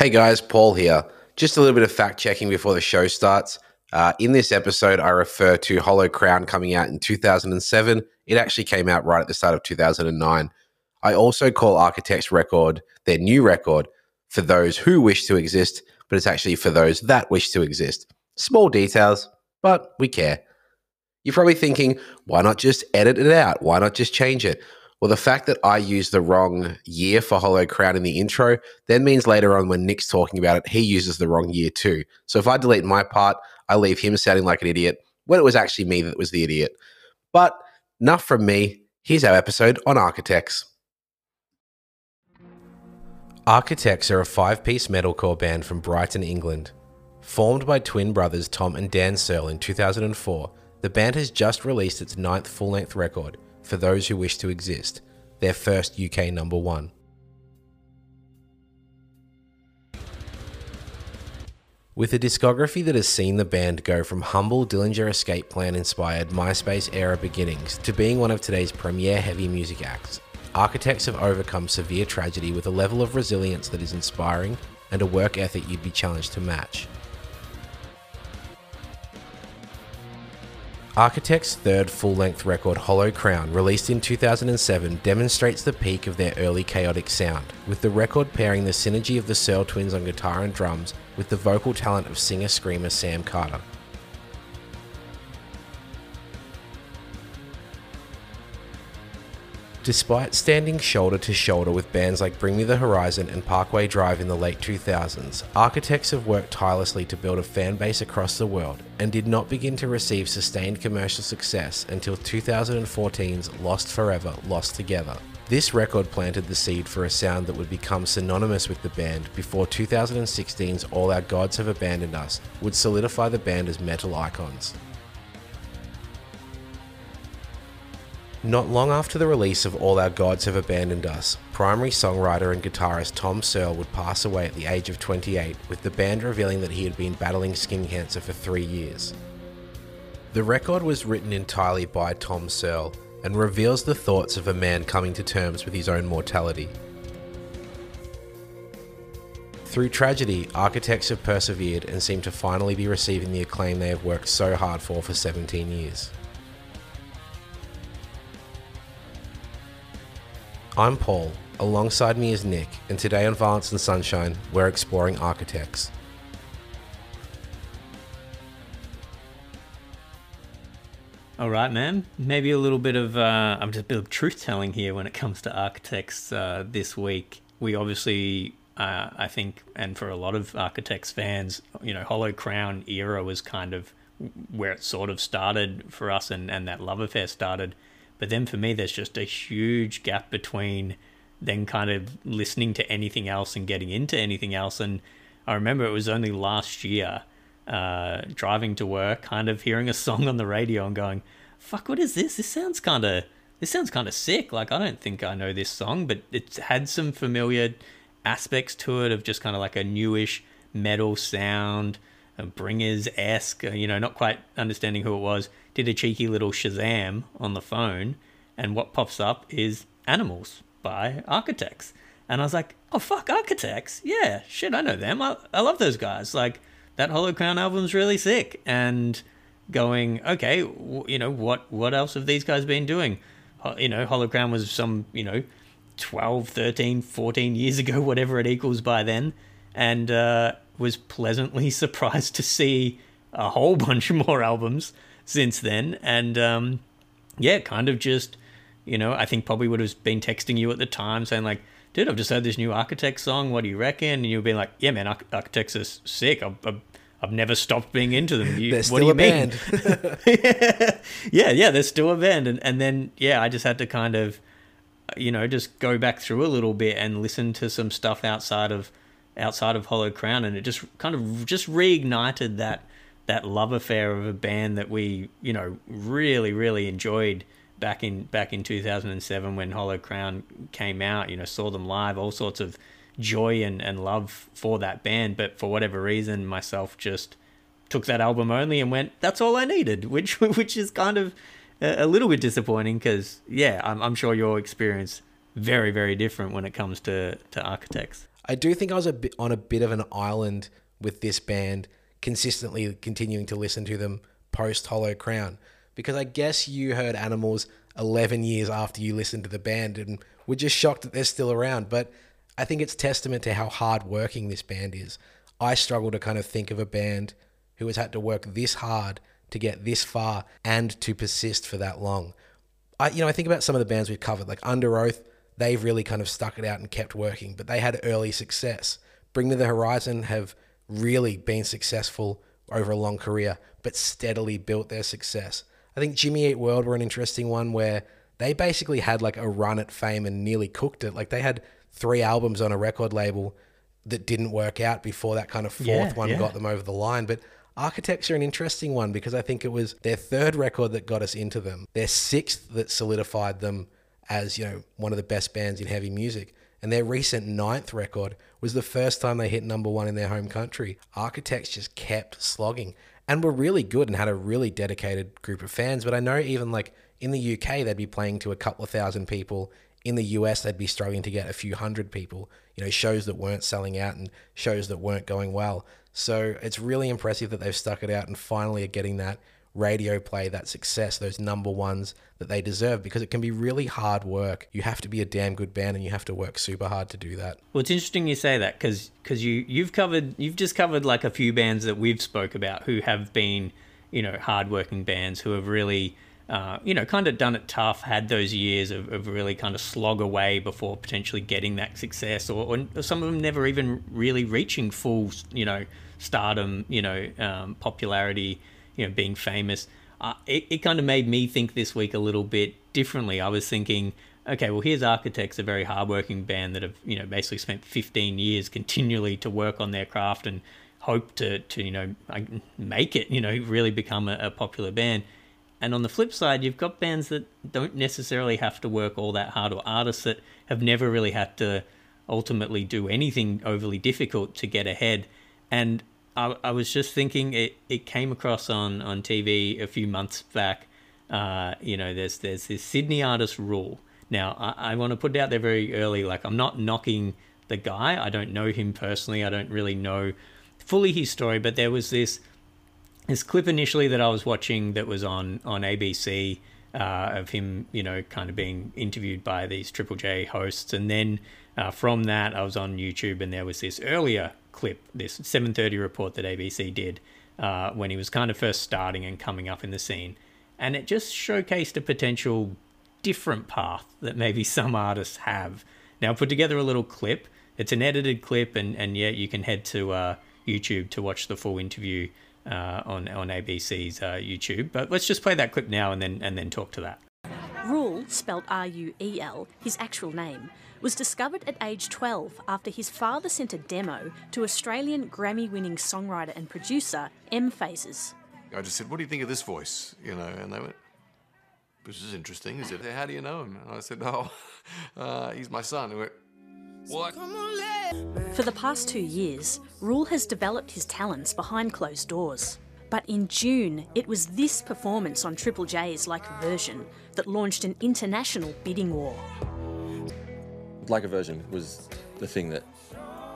Hey guys, Paul here. Just a little bit of fact checking before the show starts. Uh, in this episode, I refer to Hollow Crown coming out in 2007. It actually came out right at the start of 2009. I also call Architects Record their new record for those who wish to exist, but it's actually for those that wish to exist. Small details, but we care. You're probably thinking, why not just edit it out? Why not just change it? Well, the fact that I used the wrong year for Hollow Crown in the intro then means later on when Nick's talking about it, he uses the wrong year too. So if I delete my part, I leave him sounding like an idiot when it was actually me that was the idiot. But enough from me. Here's our episode on Architects. Architects are a five piece metalcore band from Brighton, England. Formed by twin brothers Tom and Dan Searle in 2004, the band has just released its ninth full length record for those who wish to exist, their first UK number one. With a discography that has seen the band go from humble Dillinger Escape Plan inspired MySpace era beginnings to being one of today's premier heavy music acts, Architects have overcome severe tragedy with a level of resilience that is inspiring and a work ethic you'd be challenged to match. Architects' third full length record, Hollow Crown, released in 2007, demonstrates the peak of their early chaotic sound, with the record pairing the synergy of the Searle twins on guitar and drums with the vocal talent of singer screamer Sam Carter. Despite standing shoulder to shoulder with bands like Bring Me the Horizon and Parkway Drive in the late 2000s, Architects have worked tirelessly to build a fan base across the world and did not begin to receive sustained commercial success until 2014's Lost Forever, Lost Together. This record planted the seed for a sound that would become synonymous with the band before 2016's All Our Gods Have Abandoned Us would solidify the band as metal icons. Not long after the release of All Our Gods Have Abandoned Us, primary songwriter and guitarist Tom Searle would pass away at the age of 28, with the band revealing that he had been battling skin cancer for three years. The record was written entirely by Tom Searle and reveals the thoughts of a man coming to terms with his own mortality. Through tragedy, architects have persevered and seem to finally be receiving the acclaim they have worked so hard for for 17 years. I'm Paul, alongside me is Nick, and today on Violence and Sunshine, we're exploring architects. All right, man. Maybe a little bit of uh, I'm just a bit of truth telling here when it comes to architects uh, this week. We obviously, uh, I think, and for a lot of architects fans, you know, Hollow Crown era was kind of where it sort of started for us, and and that love affair started. But then for me, there's just a huge gap between then kind of listening to anything else and getting into anything else. And I remember it was only last year, uh, driving to work, kind of hearing a song on the radio and going, "Fuck, what is this? This sounds kind of." This sounds kind of sick. Like I don't think I know this song, but it's had some familiar aspects to it of just kind of like a newish metal sound, bringers esque. You know, not quite understanding who it was did a cheeky little Shazam on the phone, and what pops up is Animals by Architects. And I was like, oh, fuck, Architects? Yeah, shit, I know them. I, I love those guys. Like, that Hollow Crown album's really sick. And going, okay, w- you know, what, what else have these guys been doing? You know, Hollow Crown was some, you know, 12, 13, 14 years ago, whatever it equals by then. And uh, was pleasantly surprised to see a whole bunch more albums since then. And um, yeah, kind of just, you know, I think probably would have been texting you at the time saying, like, dude, I've just heard this new Architect song. What do you reckon? And you'd be like, yeah, man, Arch- Architects is sick. I've, I've, I've never stopped being into them. You, They're what still do you a mean? band. yeah, yeah, they're still a band. And, and then, yeah, I just had to kind of, you know, just go back through a little bit and listen to some stuff outside of outside of Hollow Crown, and it just kind of just reignited that that love affair of a band that we you know really really enjoyed back in back in 2007 when Hollow Crown came out. You know, saw them live, all sorts of joy and, and love for that band. But for whatever reason, myself just took that album only and went, "That's all I needed," which which is kind of a, little bit disappointing because yeah, I'm I'm sure your experience very very different when it comes to to architects. I do think I was a bit on a bit of an island with this band, consistently continuing to listen to them post Hollow Crown, because I guess you heard Animals 11 years after you listened to the band and were just shocked that they're still around. But I think it's testament to how hardworking this band is. I struggle to kind of think of a band who has had to work this hard to get this far and to persist for that long. I, you know, I think about some of the bands we've covered, like Underoath. They've really kind of stuck it out and kept working, but they had early success. Bring Me the Horizon have really been successful over a long career, but steadily built their success. I think Jimmy Eat World were an interesting one where they basically had like a run at fame and nearly cooked it. Like they had three albums on a record label that didn't work out before that kind of fourth Yeah, one yeah. got them over the line. But Architects are an interesting one because I think it was their third record that got us into them, their sixth that solidified them as, you know, one of the best bands in heavy music. And their recent ninth record was the first time they hit number one in their home country. Architects just kept slogging and were really good and had a really dedicated group of fans. But I know even like in the UK, they'd be playing to a couple of thousand people. In the US, they'd be struggling to get a few hundred people, you know, shows that weren't selling out and shows that weren't going well. So it's really impressive that they've stuck it out and finally are getting that radio play, that success, those number ones that they deserve because it can be really hard work. You have to be a damn good band and you have to work super hard to do that. Well, it's interesting you say that because because you you've covered you've just covered like a few bands that we've spoke about who have been you know hardworking bands who have really uh, you know kind of done it tough, had those years of, of really kind of slog away before potentially getting that success, or, or some of them never even really reaching full you know stardom, you know um, popularity, you know being famous. Uh, it, it kind of made me think this week a little bit differently. I was thinking okay, well, here's Architects, a very hardworking band that have, you know, basically spent 15 years continually to work on their craft and hope to, to you know, make it, you know, really become a, a popular band. And on the flip side, you've got bands that don't necessarily have to work all that hard, or artists that have never really had to ultimately do anything overly difficult to get ahead. And I, I was just thinking, it, it came across on, on TV a few months back. Uh, you know, there's there's this Sydney artist Ruel. Now, I, I want to put it out there very early. Like, I'm not knocking the guy. I don't know him personally. I don't really know fully his story. But there was this this clip initially that I was watching that was on on ABC uh, of him, you know, kind of being interviewed by these Triple J hosts, and then uh, from that I was on YouTube, and there was this earlier clip, this 7:30 report that ABC did uh, when he was kind of first starting and coming up in the scene, and it just showcased a potential different path that maybe some artists have. Now, I put together a little clip. It's an edited clip, and and yeah, you can head to uh, YouTube to watch the full interview uh, on on ABC's uh, YouTube. But let's just play that clip now, and then and then talk to that. Ruel, spelt R U E L, his actual name, was discovered at age 12 after his father sent a demo to Australian Grammy winning songwriter and producer M-Phazes. I just said, "What do you think of this voice?" You know, and they went, "This is interesting." Is it? "How do you know him?" And I said, "Oh, uh, he's my son." He went, "What?" For the past two years, Ruel has developed his talents behind closed doors. But in June, it was this performance on Triple J's Like a Version that launched an international bidding war. like a version was the thing that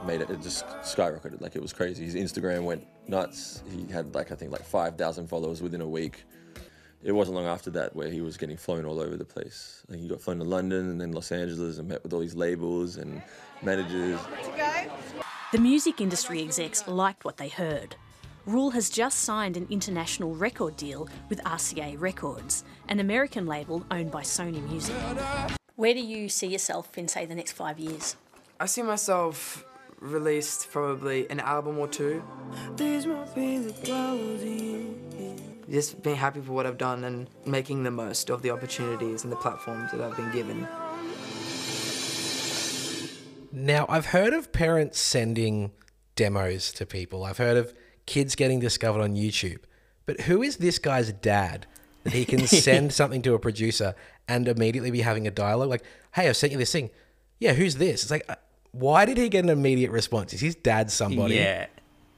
made it. It just skyrocketed. Like it was crazy. His Instagram went nuts. He had like I think like five thousand followers within a week. It wasn't long after that where he was getting flown all over the place. Like he got flown to London and then Los Angeles and met with all these labels and managers. The music industry execs liked what they heard. Ruel has just signed an international record deal with RCA Records, an American label owned by Sony Music. Where do you see yourself in, say, the next five years? I see myself released probably an album or two. Just being happy for what I've done and making the most of the opportunities and the platforms that I've been given. Now, I've heard of parents sending demos to people. I've heard of kids getting discovered on YouTube. But who is this guy's dad that he can send something to a producer and immediately be having a dialogue? Like, hey, I've sent you this thing. Yeah, who's this? It's like, uh, why did he get an immediate response? Is his dad somebody? Yeah,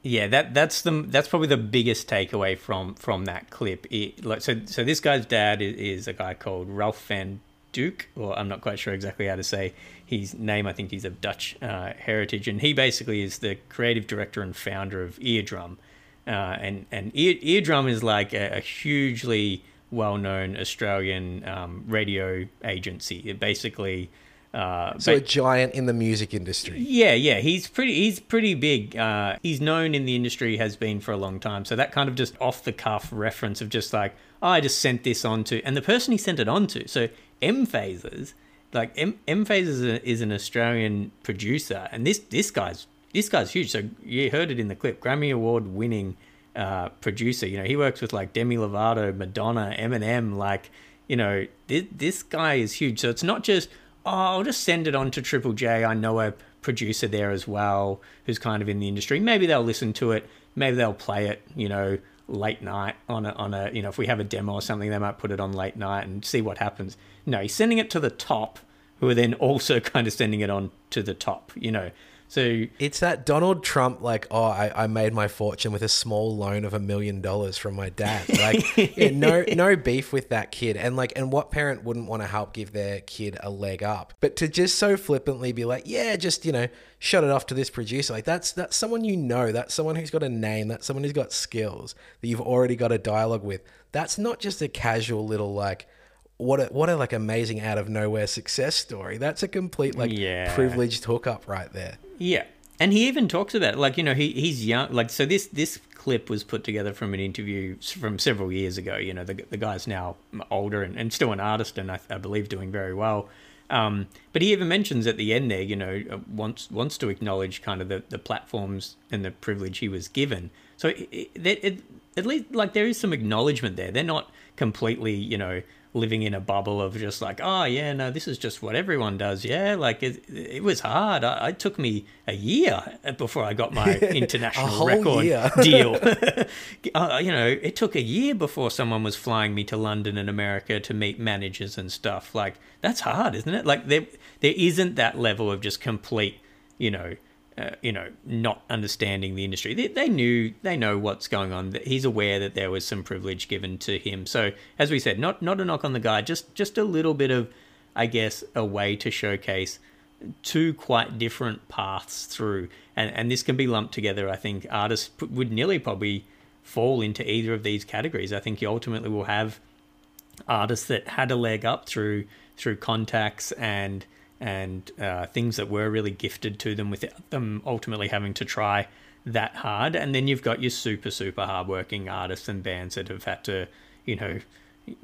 yeah. That that's the that's probably the biggest takeaway from from that clip. It, like, so so this guy's dad is, is a guy called Ralph Van Duke, or I'm not quite sure exactly how to say his name. I think he's of Dutch uh, heritage, and he basically is the creative director and founder of Eardrum. Uh, and and Ear, Eardrum is like a, a hugely well-known Australian um, radio agency. It basically uh, So a giant in the music industry. yeah, yeah, he's pretty. He's pretty big. Uh, he's known in the industry, has been for a long time. So that kind of just off the cuff reference of just like, oh, I just sent this on to, and the person he sent it on to. So M-Phazes, like M M-Phazes is, an Australian producer, and this this guy's this guy's huge. So you heard it in the clip, Grammy Award winning uh, producer. You know, he works with like Demi Lovato, Madonna, Eminem. Like, you know, this, this guy is huge. So it's not just, oh, I'll just send it on to Triple J. I know a producer there as well who's kind of in the industry. Maybe they'll listen to it. Maybe they'll play it, you know, late night on a, on a, you know, if we have a demo or something, they might put it on late night and see what happens. No, he's sending it to the top who are then also kind of sending it on to the top, you know. So It's that Donald Trump, like, oh, I, I made my fortune with a small loan of a million dollars from my dad. Like, yeah, no, no beef with that kid. And like, and what parent wouldn't want to help give their kid a leg up? But to just so flippantly be like, yeah, just you know, shut it off to this producer. Like, that's that's someone you know. That's someone who's got a name. That's someone who's got skills that you've already got a dialogue with. That's not just a casual little like. What a what a like amazing out of nowhere success story. That's a complete like Yeah. privileged hookup right there. Yeah, and he even talks about it. like you know he he's young. Like so, this this clip was put together from an interview from several years ago. You know, the the guy's now older and, and still an artist, and I, I believe doing very well. Um, but he even mentions at the end there, you know, uh, wants wants to acknowledge kind of the, the platforms and the privilege he was given. So it, it, it, at least like there is some acknowledgement there. They're not completely, you know, living in a bubble of just like, oh yeah, no, this is just what everyone does. Yeah, like it, it was hard. I, it took me a year before I got my international record deal. uh, you know, it took a year before someone was flying me to London and America to meet managers and stuff. Like that's hard, isn't it? Like there, there isn't that level of just complete, you know. Uh, you know, not understanding the industry. They, they knew, they know what's going on. He's aware that there was some privilege given to him. So, as we said, not not a knock on the guy, just just a little bit of, I guess, a way to showcase two quite different paths through, and and this can be lumped together. I think artists would nearly probably fall into either of these categories. I think you ultimately will have artists that had a leg up through through contacts and and uh, things that were really gifted to them without them ultimately having to try that hard. And then you've got your super super hardworking artists and bands that have had to, you know,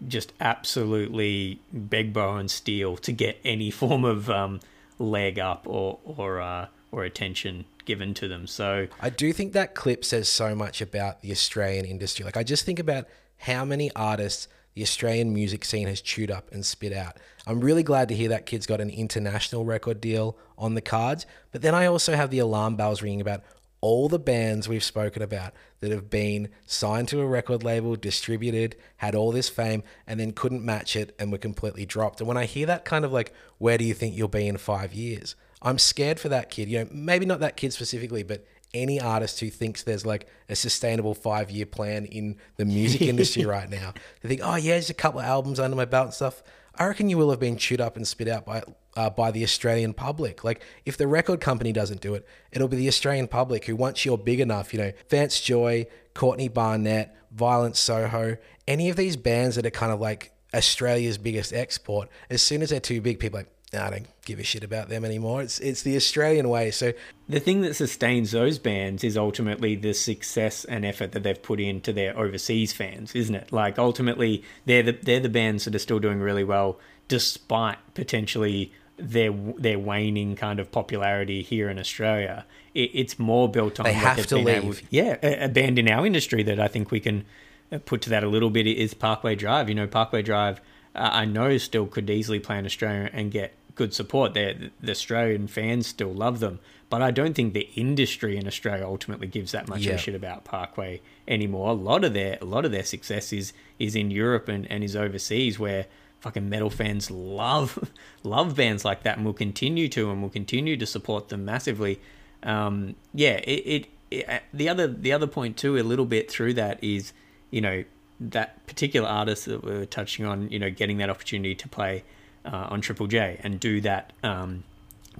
just absolutely beg, borrow, and steal to get any form of um, leg up or or uh, or attention given to them. So I do think that clip says so much about the Australian industry. Like, I just think about how many artists the Australian music scene has chewed up and spit out. I'm really glad to hear that kid's got an international record deal on the cards. But then I also have the alarm bells ringing about all the bands we've spoken about that have been signed to a record label, distributed, had all this fame, and then couldn't match it and were completely dropped. And when I hear that kind of like, where do you think you'll be in five years? I'm scared for that kid. You know, maybe not that kid specifically, but any artist who thinks there's like a sustainable five year plan in the music industry right now. They think, oh yeah, just a couple of albums under my belt and stuff. I reckon you will have been chewed up and spit out by uh, by the Australian public. Like if the record company doesn't do it, it'll be the Australian public who once you're big enough, you know, Vance Joy, Courtney Barnett, Violent Soho, any of these bands that are kind of like Australia's biggest export. As soon as they're too big, people are like. "Nah, I don't give a shit about them anymore. It's it's the Australian way. So the thing that sustains those bands is ultimately the success and effort that they've put into their overseas fans, isn't it? Like ultimately, they're the they're the bands that are still doing really well despite potentially their their waning kind of popularity here in Australia. It, it's more built on They what have to been able- leave. yeah, a, a band in our industry that I think we can uh, put to that a little bit is Parkway Drive. You know, Parkway Drive, uh, I know still could easily play in Australia and get good support. There, the Australian fans still love them, but I don't think the industry in Australia ultimately gives that much of Yeah. a shit about Parkway anymore. A lot of their a lot of their success is is in Europe and, and is overseas where fucking metal fans love love bands like that and will continue to and will continue to support them massively. Um, yeah, it, it, it uh, the other the other point too a little bit through that is you know that particular artist that we were touching on you know getting that opportunity to play uh, on Triple J and do that um,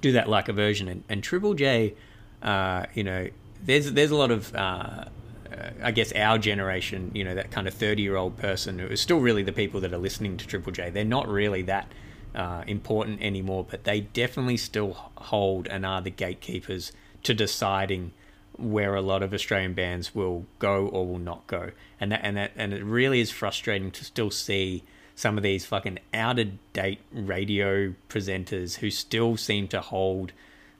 do that like a version. And, and Triple J, uh, you know, there's there's a lot of uh, I guess our generation, you know, that kind of 30 year old person who is still really the people that are listening to Triple J. They're not really that uh, important anymore, but they definitely still hold and are the gatekeepers to deciding where a lot of Australian bands will go or will not go. And that, and that, and it really is frustrating to still see some of these fucking out of date radio presenters who still seem to hold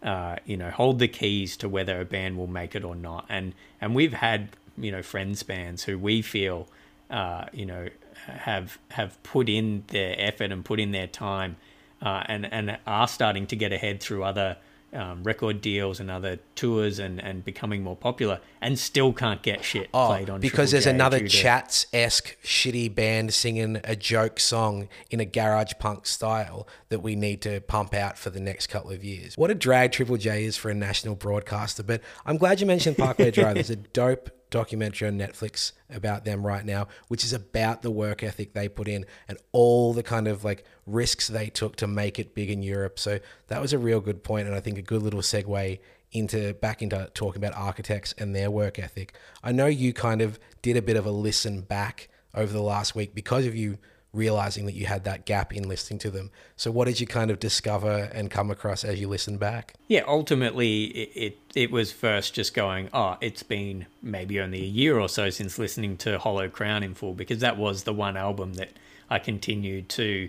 uh, you know, hold the keys to whether a band will make it or not. And and we've had you know friends bands who we feel uh, you know have have put in their effort and put in their time uh, and and are starting to get ahead through other um, record deals and other tours and, and becoming more popular and still can't get shit oh, played on because there's another Chats esque shitty band singing a joke song in a garage punk style that we need to pump out for the next couple of years. What a drag Triple J is for a national broadcaster, but I'm glad you mentioned Parkway Drive. There's a dope documentary on Netflix about them right now, which is about the work ethic they put in and all the kind of like risks they took to make it big in Europe. So that was a real good point, and I think a good little segue into back into talking about Architects and their work ethic. I know you kind of did a bit of a listen back over the last week because of you realizing that you had that gap in listening to them. So, what did you kind of discover and come across as you listened back? Yeah, ultimately, it, it, it was first just going, oh, it's been maybe only a year or so since listening to Hollow Crown in full, because that was the one album that I continued to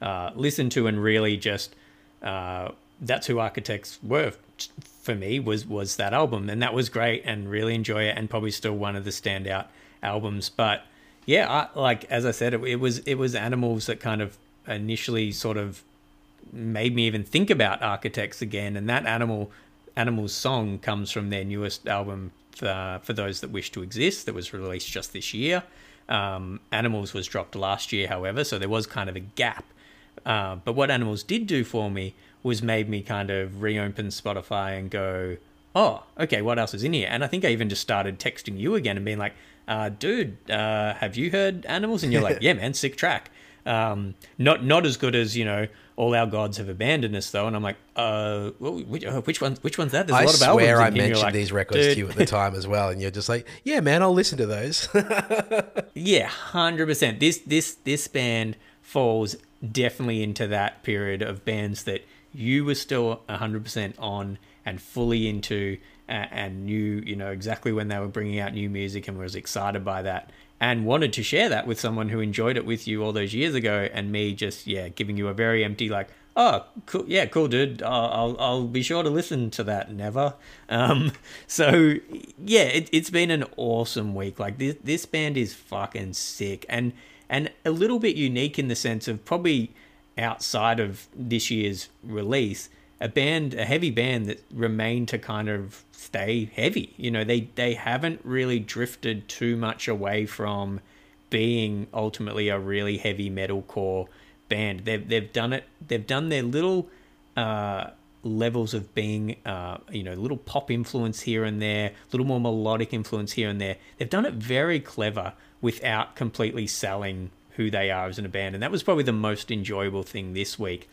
uh, listen to and really just. Uh, that's who architects were for me was was that album and that was great and really enjoy it and probably still one of the standout albums but yeah, I, like as I said, it, it was it was animals that kind of initially sort of made me even think about architects again, and that animal animals song comes from their newest album for, for those that wish to exist that was released just this year. Um, animals was dropped last year, however, so there was kind of a gap. Uh, but what animals did do for me was made me kind of reopen Spotify and go, oh, okay, what else is in here? And I think I even just started texting you again and being like, uh, dude, uh, have you heard Animals? And you're like, yeah, man, sick track. Um, not not as good as you know. All our gods have abandoned us, though. And I'm like, uh, which, uh, which one? Which one's that? There's a I lot of albums. I swear I mentioned like, these records dude. to you at the time as well, and you're just like, yeah, man, I'll listen to those. yeah, hundred percent. This this this band falls definitely into that period of bands that you were still hundred percent on and fully into and knew you know exactly when they were bringing out new music and was excited by that and wanted to share that with someone who enjoyed it with you all those years ago and me just yeah giving you a very empty like oh cool yeah cool dude. I'll i'll, be sure to listen to that never. Um so yeah it, it's been an awesome week. Like this this band is fucking sick and and a little bit unique in the sense of probably outside of this year's release a band, a heavy band that remain to kind of stay heavy. You know, they they haven't really drifted too much away from being ultimately a really heavy metalcore band. They've they've done it. They've done their little uh, levels of being, uh, you know, little pop influence here and there, a little more melodic influence here and there. They've done it very clever without completely selling who they are as in a band, and that was probably the most enjoyable thing this week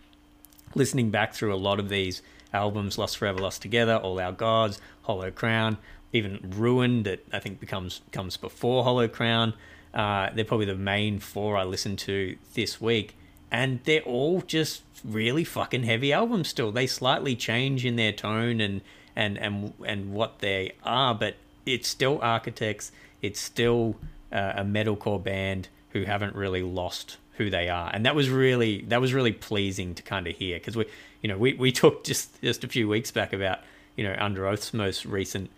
listening back through a lot of these albums, Lost Forever, Lost Together, All Our Gods, Hollow Crown, even Ruin, that I think becomes comes before Hollow Crown. Uh, they're probably the main four I listened to this week, and they're all just really fucking heavy albums. Still, they slightly change in their tone and and and and what they are, but it's still Architects. It's still uh, a metalcore band who haven't really lost who they are, and that was really that was really pleasing to kind of hear because we you know we we talked just just a few weeks back about you know Underoath's most recent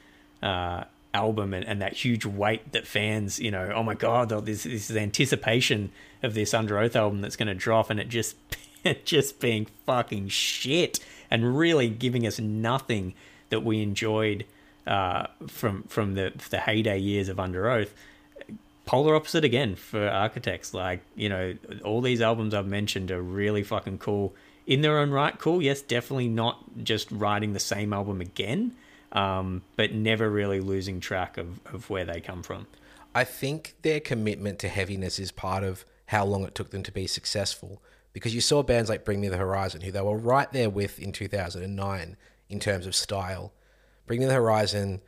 uh, album and, and that huge weight that fans you know oh my god this this is anticipation of this Underoath album that's going to drop and it just just being fucking shit and really giving us nothing that we enjoyed uh, from from the the heyday years of under Underoath polar opposite again for architects. Like, you know, all these albums I've mentioned are really fucking cool in their own right. Cool, yes, definitely not just writing the same album again, um, but never really losing track of, of where they come from. I think their commitment to heaviness is part of how long it took them to be successful because you saw bands like Bring Me the Horizon, who they were right there with in 2009 in terms of style. Bring Me the Horizon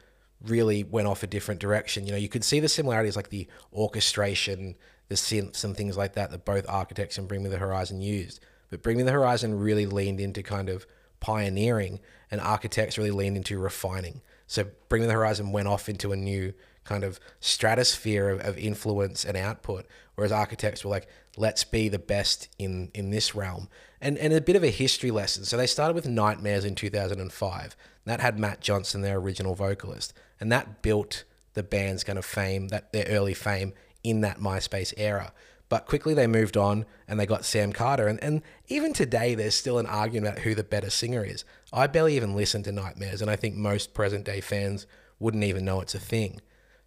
really went off a different direction. You know, you could see the similarities like the orchestration, the synths, and things like that that both Architects and Bring Me the Horizon used. But Bring Me the Horizon really leaned into kind of pioneering, and Architects really leaned into refining. So Bring Me the Horizon went off into a new kind of stratosphere of, of influence and output, whereas Architects were like, let's be the best in in this realm. And and a bit of a history lesson. So they started with Nightmares in 2005. That had Matt Johnson, their original vocalist, and that built the band's kind of fame, that their early fame in that MySpace era. But quickly they moved on and they got Sam Carter. And, and even today, there's still an argument about who the better singer is. I barely even listen to Nightmares, and I think most present day fans wouldn't even know it's a thing.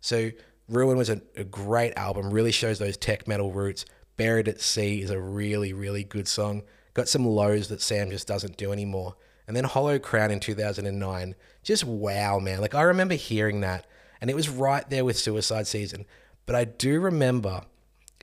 So Ruin was a, a great album, really shows those tech metal roots. Buried at Sea is a really, really good song. Got some lows that Sam just doesn't do anymore. And then Hollow Crown in 2009, just wow, man. Like I remember hearing that, and it was right there with Suicide Season. But I do remember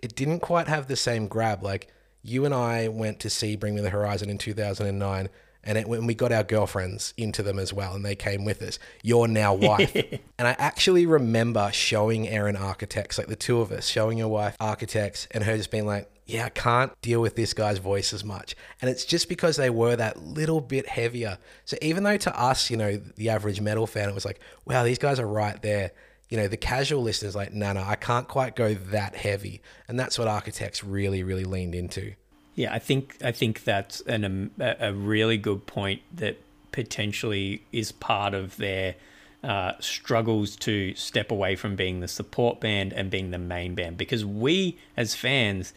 it didn't quite have the same grab. Like you and I went to see Bring Me the Horizon in 2009, and it, when we got our girlfriends into them as well, and they came with us. Your now wife, and I actually remember showing Erin Architects, like the two of us, showing your wife Architects, and her just being like, "Yeah, I can't deal with this guy's voice as much," and it's just because they were that little bit heavier. So even though to us, you know, the average metal fan, it was like, "Wow, these guys are right there." you know, the casual listener's like, no, no, I can't quite go that heavy. And that's what Architects really, really leaned into. Yeah, I think I think that's an, um, a really good point that potentially is part of their uh, struggles to step away from being the support band and being the main band because we as fans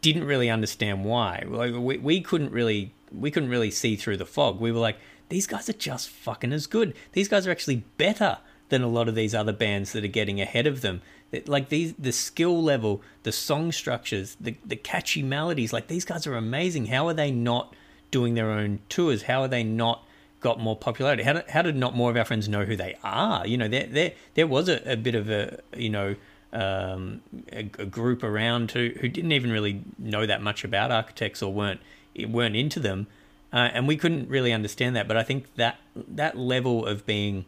didn't really understand why. Like we, we couldn't really we couldn't really see through the fog. We were like, these guys are just fucking as good. These guys are actually better than a lot of these other bands that are getting ahead of them. Like these, the skill level, the song structures, the the catchy melodies. Like these guys are amazing. How are they not doing their own tours? How are they not got more popularity? How did, how did not more of our friends know who they are? You know, there there there was a, a bit of a you know um, a, a, group around who who didn't even really know that much about architects or weren't weren't into them, uh, and we couldn't really understand that. But I think that that level of being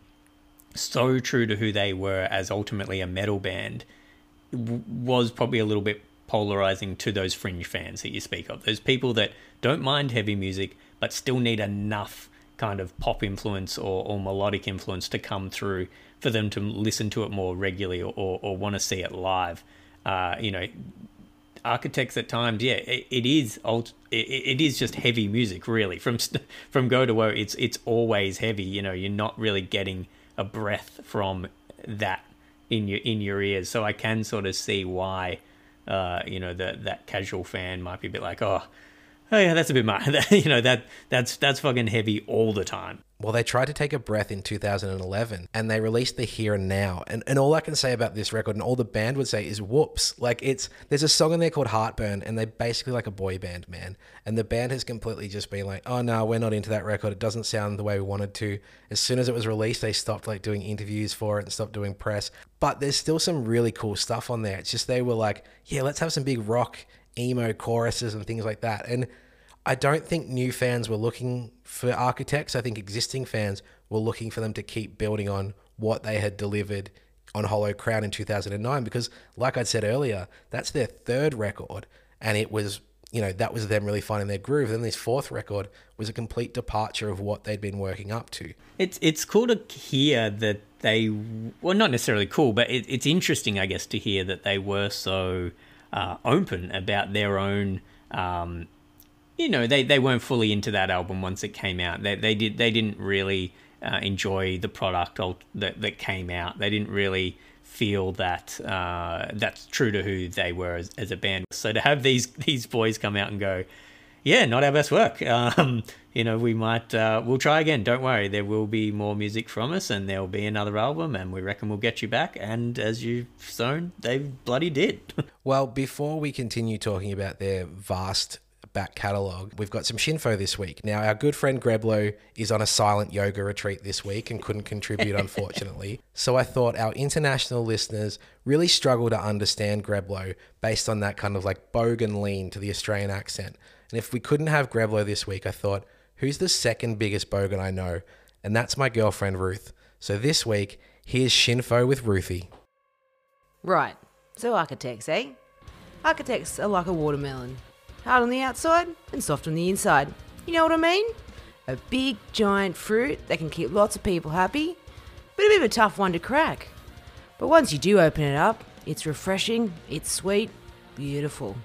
so true to who they were as ultimately a metal band was probably a little bit polarizing to those fringe fans that you speak of. Those people that don't mind heavy music but still need enough kind of pop influence or, or melodic influence to come through for them to listen to it more regularly or, or, or want to see it live. Uh, you know, architects at times, yeah, it, it is alt, it, it is just heavy music really. From from go to woe, it's it's always heavy. You know, you're not really getting a breath from that in your in your ears. So I can sort of see why, uh, you know, that that casual fan might be a bit like, oh, oh yeah, that's a bit much. you know, that that's that's fucking heavy all the time. Well, they tried to take a breath in 2011 and they released the Here and Now. And, and all I can say about this record and all the band would say is whoops. Like it's, there's a song in there called Heartburn and they're basically like a boy band, man. And the band has completely just been like, oh no, we're not into that record. It doesn't sound the way we wanted to. As soon as it was released, they stopped like doing interviews for it and stopped doing press. But there's still some really cool stuff on there. It's just they were like, yeah, let's have some big rock, emo choruses and things like that. And I don't think new fans were looking for architects. I think existing fans were looking for them to keep building on what they had delivered on Hollow Crown in 2009 because, like I said earlier, that's their third record, and it was you know that was them really finding their groove. Then this fourth record was a complete departure of what they'd been working up to. It's it's cool to hear that they well not necessarily cool, but it, it's interesting, I guess, to hear that they were so uh, open about their own. Um, you know, they, they weren't fully into that album once it came out. They they did they didn't really uh, enjoy the product that that came out. They didn't really feel that uh, that's true to who they were as, as a band. So to have these these boys come out and go, yeah, not our best work. Um, you know, we might uh, we'll try again. Don't worry, there will be more music from us, and there will be another album, and we reckon we'll get you back. And as you've shown, they bloody did. well, before we continue talking about their vast back catalogue. We've got some Shinfo this week. Now, our good friend Greblo is on a silent yoga retreat this week and couldn't contribute, unfortunately. So I thought our international listeners really struggle to understand Greblo based on that kind of like bogan lean to the Australian accent. And if we couldn't have Greblo this week, I thought, who's the second biggest bogan I know? And that's my girlfriend Ruth. So this week, here's Shinfo with Ruthie. Right, so architects, eh? Architects are like a watermelon hard on the outside and soft on the inside. You know what I mean? A big, giant fruit that can keep lots of people happy, but a bit of a tough one to crack. But once you do open it up, it's refreshing, it's sweet, beautiful.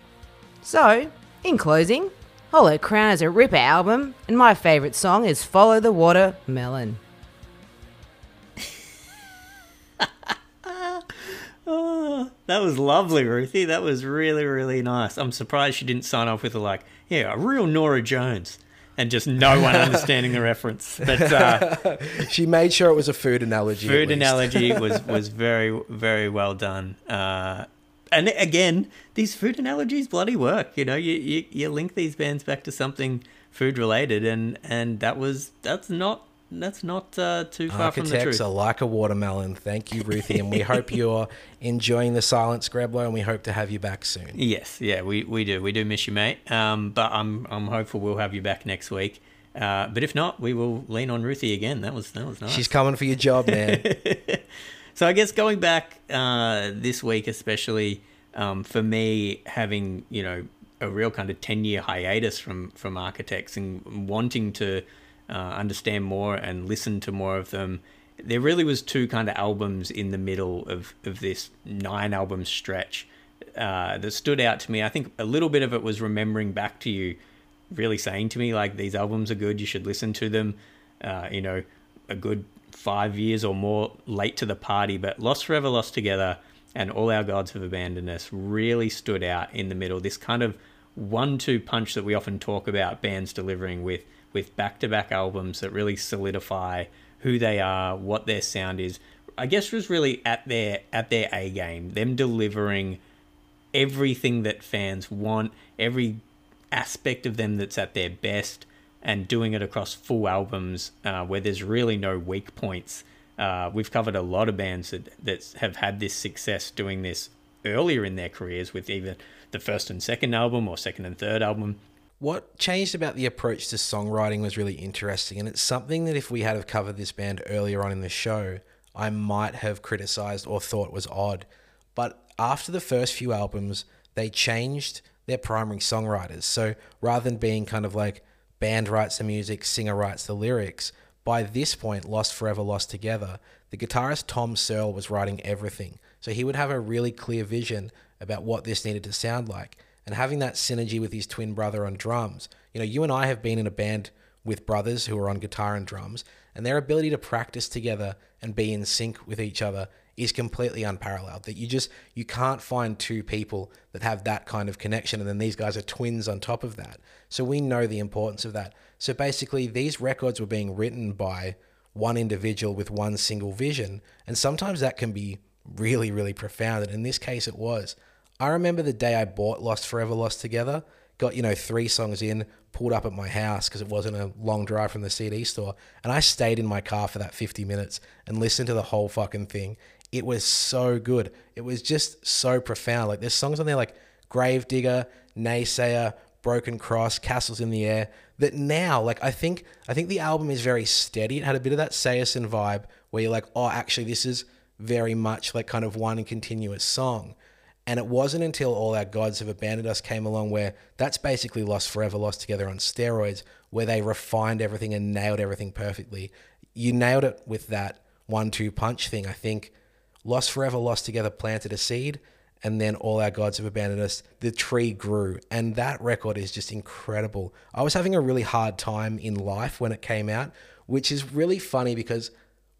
So, in closing, Hollow Crown is a ripper album, and my favourite song is Follow the Water Melon. Oh, that was lovely, Ruthie. That was really, really nice. I'm surprised she didn't sign off with a like, yeah, a real Norah Jones, and just no one understanding the reference. But uh, She made sure it was a food analogy. food analogy was was very, very well done. Uh, and again, these food analogies bloody work. You know, you, you you link these bands back to something food related, and and that was that's not that's not uh, too far from the Architects truth. are like a watermelon. Thank you, Ruthie. and we hope you're enjoying the silence, Greblo, and we hope to have you back soon. Yes, yeah, we, we do. We do miss you, mate. Um, but I'm I'm hopeful we'll have you back next week. Uh, but if not, we will lean on Ruthie again. That was that was nice. She's coming for your job, man. So I guess going back uh, this week, especially um, for me, having you know a real kind of ten year hiatus from from architects and wanting to uh, understand more and listen to more of them, there really was two kind of albums in the middle of of this nine album stretch uh, that stood out to me. I think a little bit of it was remembering back to you, really saying to me like these albums are good, you should listen to them. Uh, you know, a good five years or more late to the party, but Lost Forever, Lost Together, and All Our Gods Have Abandoned Us really stood out in the middle. This kind of one-two punch that we often talk about bands delivering with with back-to-back albums that really solidify who they are, what their sound is. I guess was really at their at their A game. Them delivering everything that fans want, every aspect of them that's at their best, and doing it across full albums uh, where there's really no weak points. Uh, we've covered a lot of bands that, that have had this success doing this earlier in their careers with either the first and second album or second and third album. what changed about the approach to songwriting was really interesting, and it's something that if we had have covered this band earlier on in the show, I might have criticized or thought was odd. But after the first few albums, they changed their primary songwriters. So rather than being kind of like band writes the music, singer writes the lyrics, by this point, Lost Forever, Lost Together, the guitarist Tom Searle was writing everything. So he would have a really clear vision about what this needed to sound like. And having that synergy with his twin brother on drums, you know, you and I have been in a band with brothers who are on guitar and drums, and their ability to practice together and be in sync with each other is completely unparalleled. That you just you can't find two people that have that kind of connection, and then these guys are twins on top of that. So we know the importance of that. So basically, these records were being written by one individual with one single vision, and sometimes that can be really, really profound. And in this case, it was. I remember the day I bought Lost Forever, Lost Together, got, you know, three songs in, pulled up at my house because it wasn't a long drive from the CD store. And I stayed in my car for that 50 minutes and listened to the whole fucking thing. It was so good. It was just so profound. Like, there's songs on there like Gravedigger, Naysayer, Broken Cross, Castles in the Air. That now, like, I think, I think the album is very steady. It had a bit of that Sayerson vibe where you're like, oh, actually, this is very much like kind of one continuous song. And it wasn't until All Our Gods Have Abandoned Us came along where that's basically Lost Forever, Lost Together on steroids, where they refined everything and nailed everything perfectly. You nailed it with that one two punch thing. I think Lost Forever, Lost Together planted a seed, and then All Our Gods Have Abandoned Us, the tree grew. And that record is just incredible. I was having a really hard time in life when it came out, which is really funny because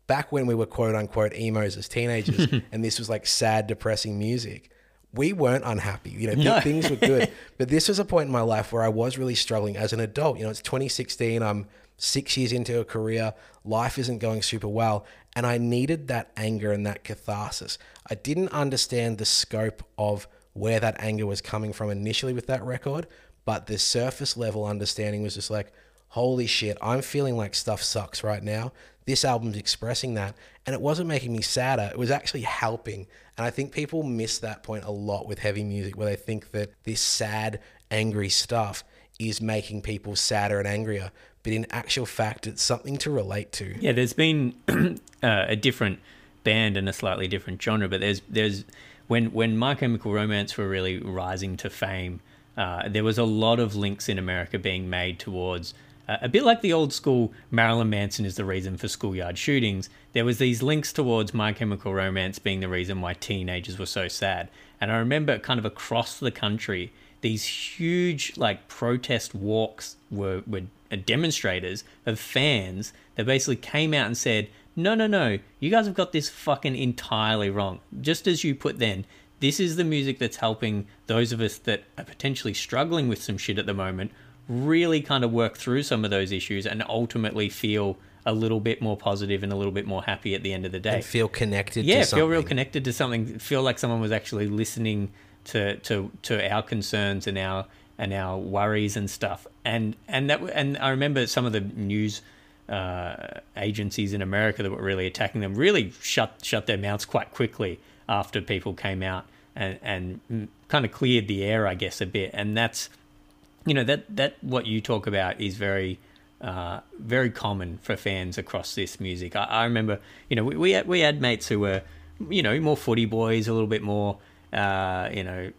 back when we were quote unquote emos as teenagers and this was like sad, depressing music, we weren't unhappy. You know, th- things were good. But this was a point in my life where I was really struggling as an adult. You know, it's 2016. I'm six years into a career. Life isn't going super well. And I needed that anger and that catharsis. I didn't understand the scope of where that anger was coming from initially with that record, but the surface level understanding was just like, holy shit, I'm feeling like stuff sucks right now. This album's expressing that. And it wasn't making me sadder, it was actually helping. And I think people miss that point a lot with heavy music, where they think that this sad, angry stuff is making people sadder and angrier, but in actual fact, it's something to relate to. Yeah, there's been uh, a different band and a slightly different genre, but there's there's when when My Chemical Romance were really rising to fame, uh, there was a lot of links in America being made towards uh, a bit like the old school Marilyn Manson is the reason for schoolyard shootings. There was these links towards My Chemical Romance being the reason why teenagers were so sad, and I remember kind of across the country these huge like protest walks were were Uh, demonstrators of fans that basically came out and said, no, no, no, you guys have got this fucking entirely wrong. Just as you put then, this is the music that's helping those of us that are potentially struggling with some shit at the moment really kind of work through some of those issues and ultimately feel a little bit more positive and a little bit more happy at the end of the day. And feel connected yeah, feel real connected to something. Feel like someone was actually listening to to to our concerns and our and our worries and stuff. And and that and I remember some of the news uh, agencies in America that were really attacking them really shut shut their mouths quite quickly after people came out and and kind of cleared the air, I guess, a bit. And that's you know that that what you talk about is very uh, very common for fans across this music. I, I remember, you know, we we had, we had mates who were, you know, more footy boys, a little bit more, uh, you know,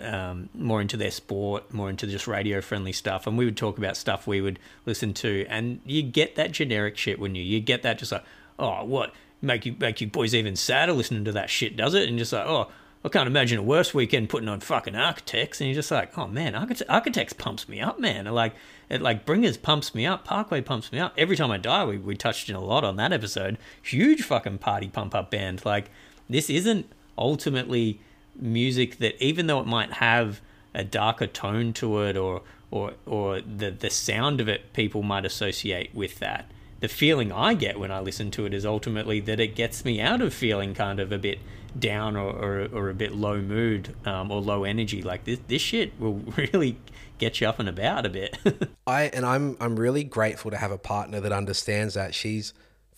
um, more into their sport, more into just radio friendly stuff, and we would talk about stuff we would listen to, and you get that generic shit when you you get that just like, oh, what make you make you boys even sadder listening to that shit, does it? And just like, oh. I can't imagine a worse weekend putting on fucking Architects, and you're just like, oh man, Architects, pumps me up, man. Like, it like Bringers pumps me up, Parkway pumps me up. Every time I die, we we touched in a lot on that episode. Huge fucking party pump up band. Like, this isn't ultimately music that, even though it might have a darker tone to it, or or or the the sound of it, people might associate with that. The feeling I get when I listen to it is ultimately that it gets me out of feeling kind of a bit down or, or, or a bit low mood um, or low energy. Like this, this shit will really get you up and about a bit. I and I'm I'm really grateful to have a partner that understands that. She's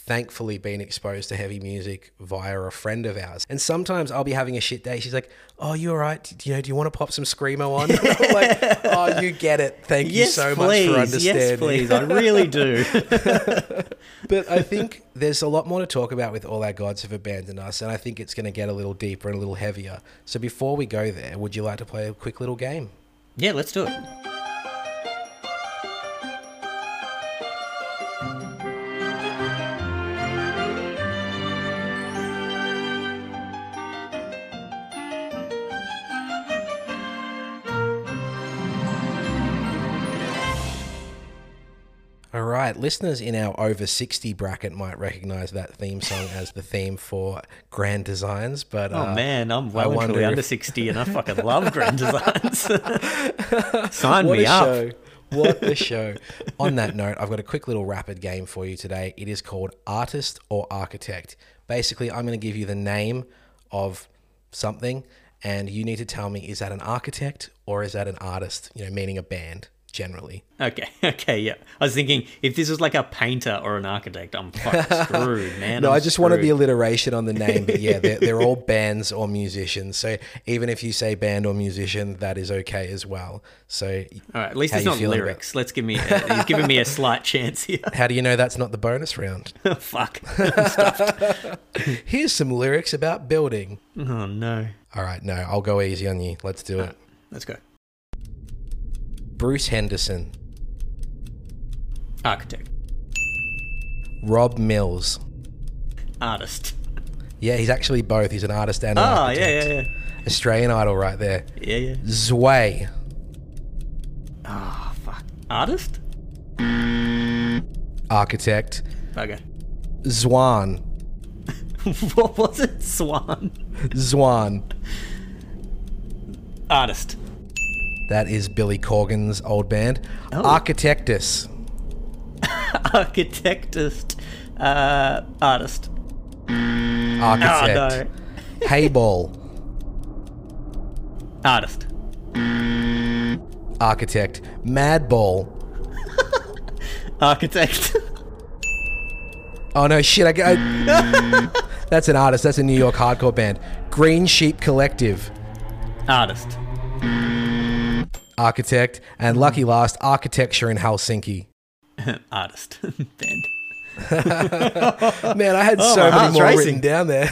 thankfully been exposed to heavy music via a friend of ours. And sometimes I'll be having a shit day. She's like, "Oh, you all right? Do you know? Do you want to pop some screamo on?" I'm like, "Oh, you get it. Thank you so please. much for understanding." Yes, please. I really do. but I think there's a lot more to talk about with All Our Gods Have Abandoned Us, and I think it's going to get a little deeper and a little heavier. So before we go there, would you like to play a quick little game? yeah, let's do it. Right, listeners in our over 60 bracket might recognize that theme song as the theme for Grand Designs, but Oh uh, man, I'm I well wonder truly under 60 and I fucking love Grand Designs. Sign what me up. show. What a show. On that note, I've got a quick little rapid game for you today. It is called Artist or Architect. Basically, I'm going to give you the name of something, and you need to tell me is that an architect or is that an artist, you know, meaning a band generally. Okay, okay, yeah. I was thinking if this was like a painter or an architect, I'm fucking screwed, man. No, I'm I just wanted the alliteration on the name, but yeah, they're, they're all bands or musicians. So even if you say band or musician, that is okay as well. So All right, at least it's not feeling about- lyrics. Let's give me. A, you've given me a slight chance here. How do you know that's not the bonus round? Fuck. Here's some lyrics about building. Oh no. All right, no, I'll go easy on you. Let's do it. Let's go. Bruce Henderson, Architect, Rob Mills. artist. Yeah, he's actually both. He's an artist and an Oh yeah, architect. yeah, yeah, Australian Idol right there. yeah, yeah. Zway, Oh fuck. Artist. architect. Okay. Zwan, what was it? Swan. Zwan. Artist. That is Billy Corgan's old band. Oh. Architectus. Architectist. Uh, artist. Oh Architect. no. Hayball. Artist. Architect. Madball. Architect. Oh no, shit! I, I That's an artist. That's a New York hardcore band. Green Sheep Collective. artist. Architect, and lucky last, architecture in Helsinki. Artist band. Man, I had Oh, so many more racing. written down there.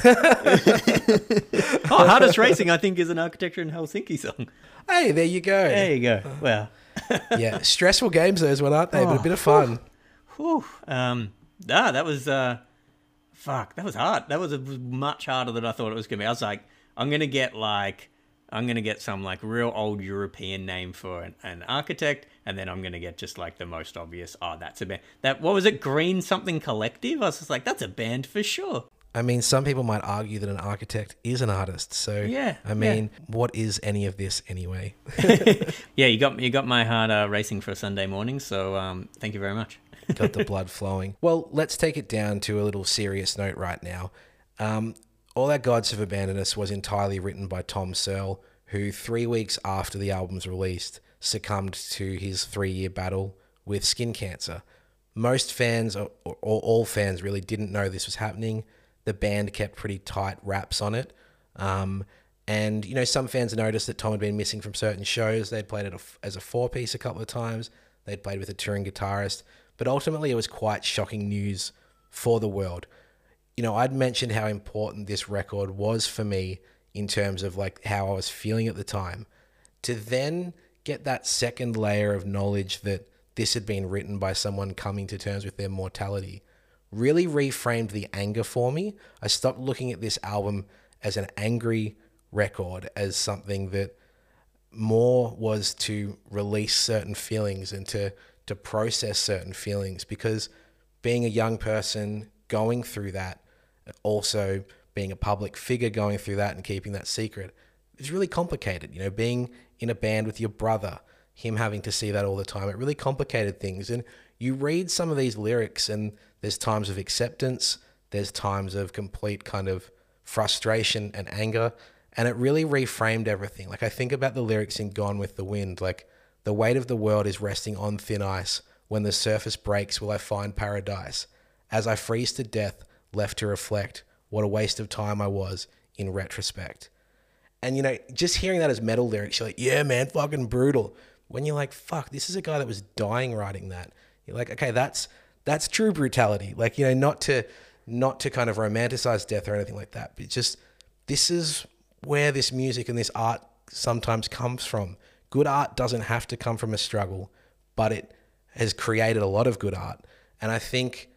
Oh, Heart It Races, I think, is an architecture in Helsinki song. hey, there you go. There you go. Well, Yeah, stressful games those one, aren't they? but a bit of fun. whew. Um, ah, that was uh, fuck. That was hard. That was much harder than I thought it was gonna be. I was like, I'm gonna get like, I'm gonna get some like real old European name for an, an architect, and then I'm gonna get just like the most obvious. Oh, that's a band. That what was it? Green something collective. I was just like, that's a band for sure. I mean, some people might argue that an architect is an artist. So, Yeah, I mean, what is any of this anyway? Yeah, you got you got my heart uh, racing for a Sunday morning. So um, thank you very much. Got the blood flowing. Well, let's take it down to a little serious note right now. Um, All Our Gods Have Abandoned Us was entirely written by Tom Searle, who three weeks after the album's released succumbed to his three year battle with skin cancer. Most fans, or, or all fans, really didn't know this was happening. The band kept pretty tight wraps on it. Um, and, you know, some fans noticed that Tom had been missing from certain shows. They'd played it as a four piece a couple of times, they'd played with a touring guitarist. But ultimately, it was quite shocking news for the world. You know, I'd mentioned how important this record was for me in terms of like how I was feeling at the time. To then get that second layer of knowledge that this had been written by someone coming to terms with their mortality really reframed the anger for me. I stopped looking at this album as an angry record, as something that more was to release certain feelings and to to process certain feelings because being a young person going through that also being a public figure going through that and keeping that secret is really complicated you know being in a band with your brother him having to see that all the time it really complicated things. And you read some of these lyrics and there's times of acceptance there's times of complete kind of frustration and anger and it really reframed everything. Like i think about the lyrics in gone with the wind like the weight of the world is resting on thin ice. When the surface breaks will i find paradise? As i freeze to death left to reflect what a waste of time i was in retrospect and you know, just hearing that as metal lyrics, you're like, yeah, man, fucking brutal. When you're like, fuck, this is a guy that was dying writing that. You're like, okay, that's that's true brutality. Like, you know, not to not to kind of romanticize death or anything like that, but just this is where this music and this art sometimes comes from. Good art doesn't have to come from a struggle, but it has created a lot of good art. And I think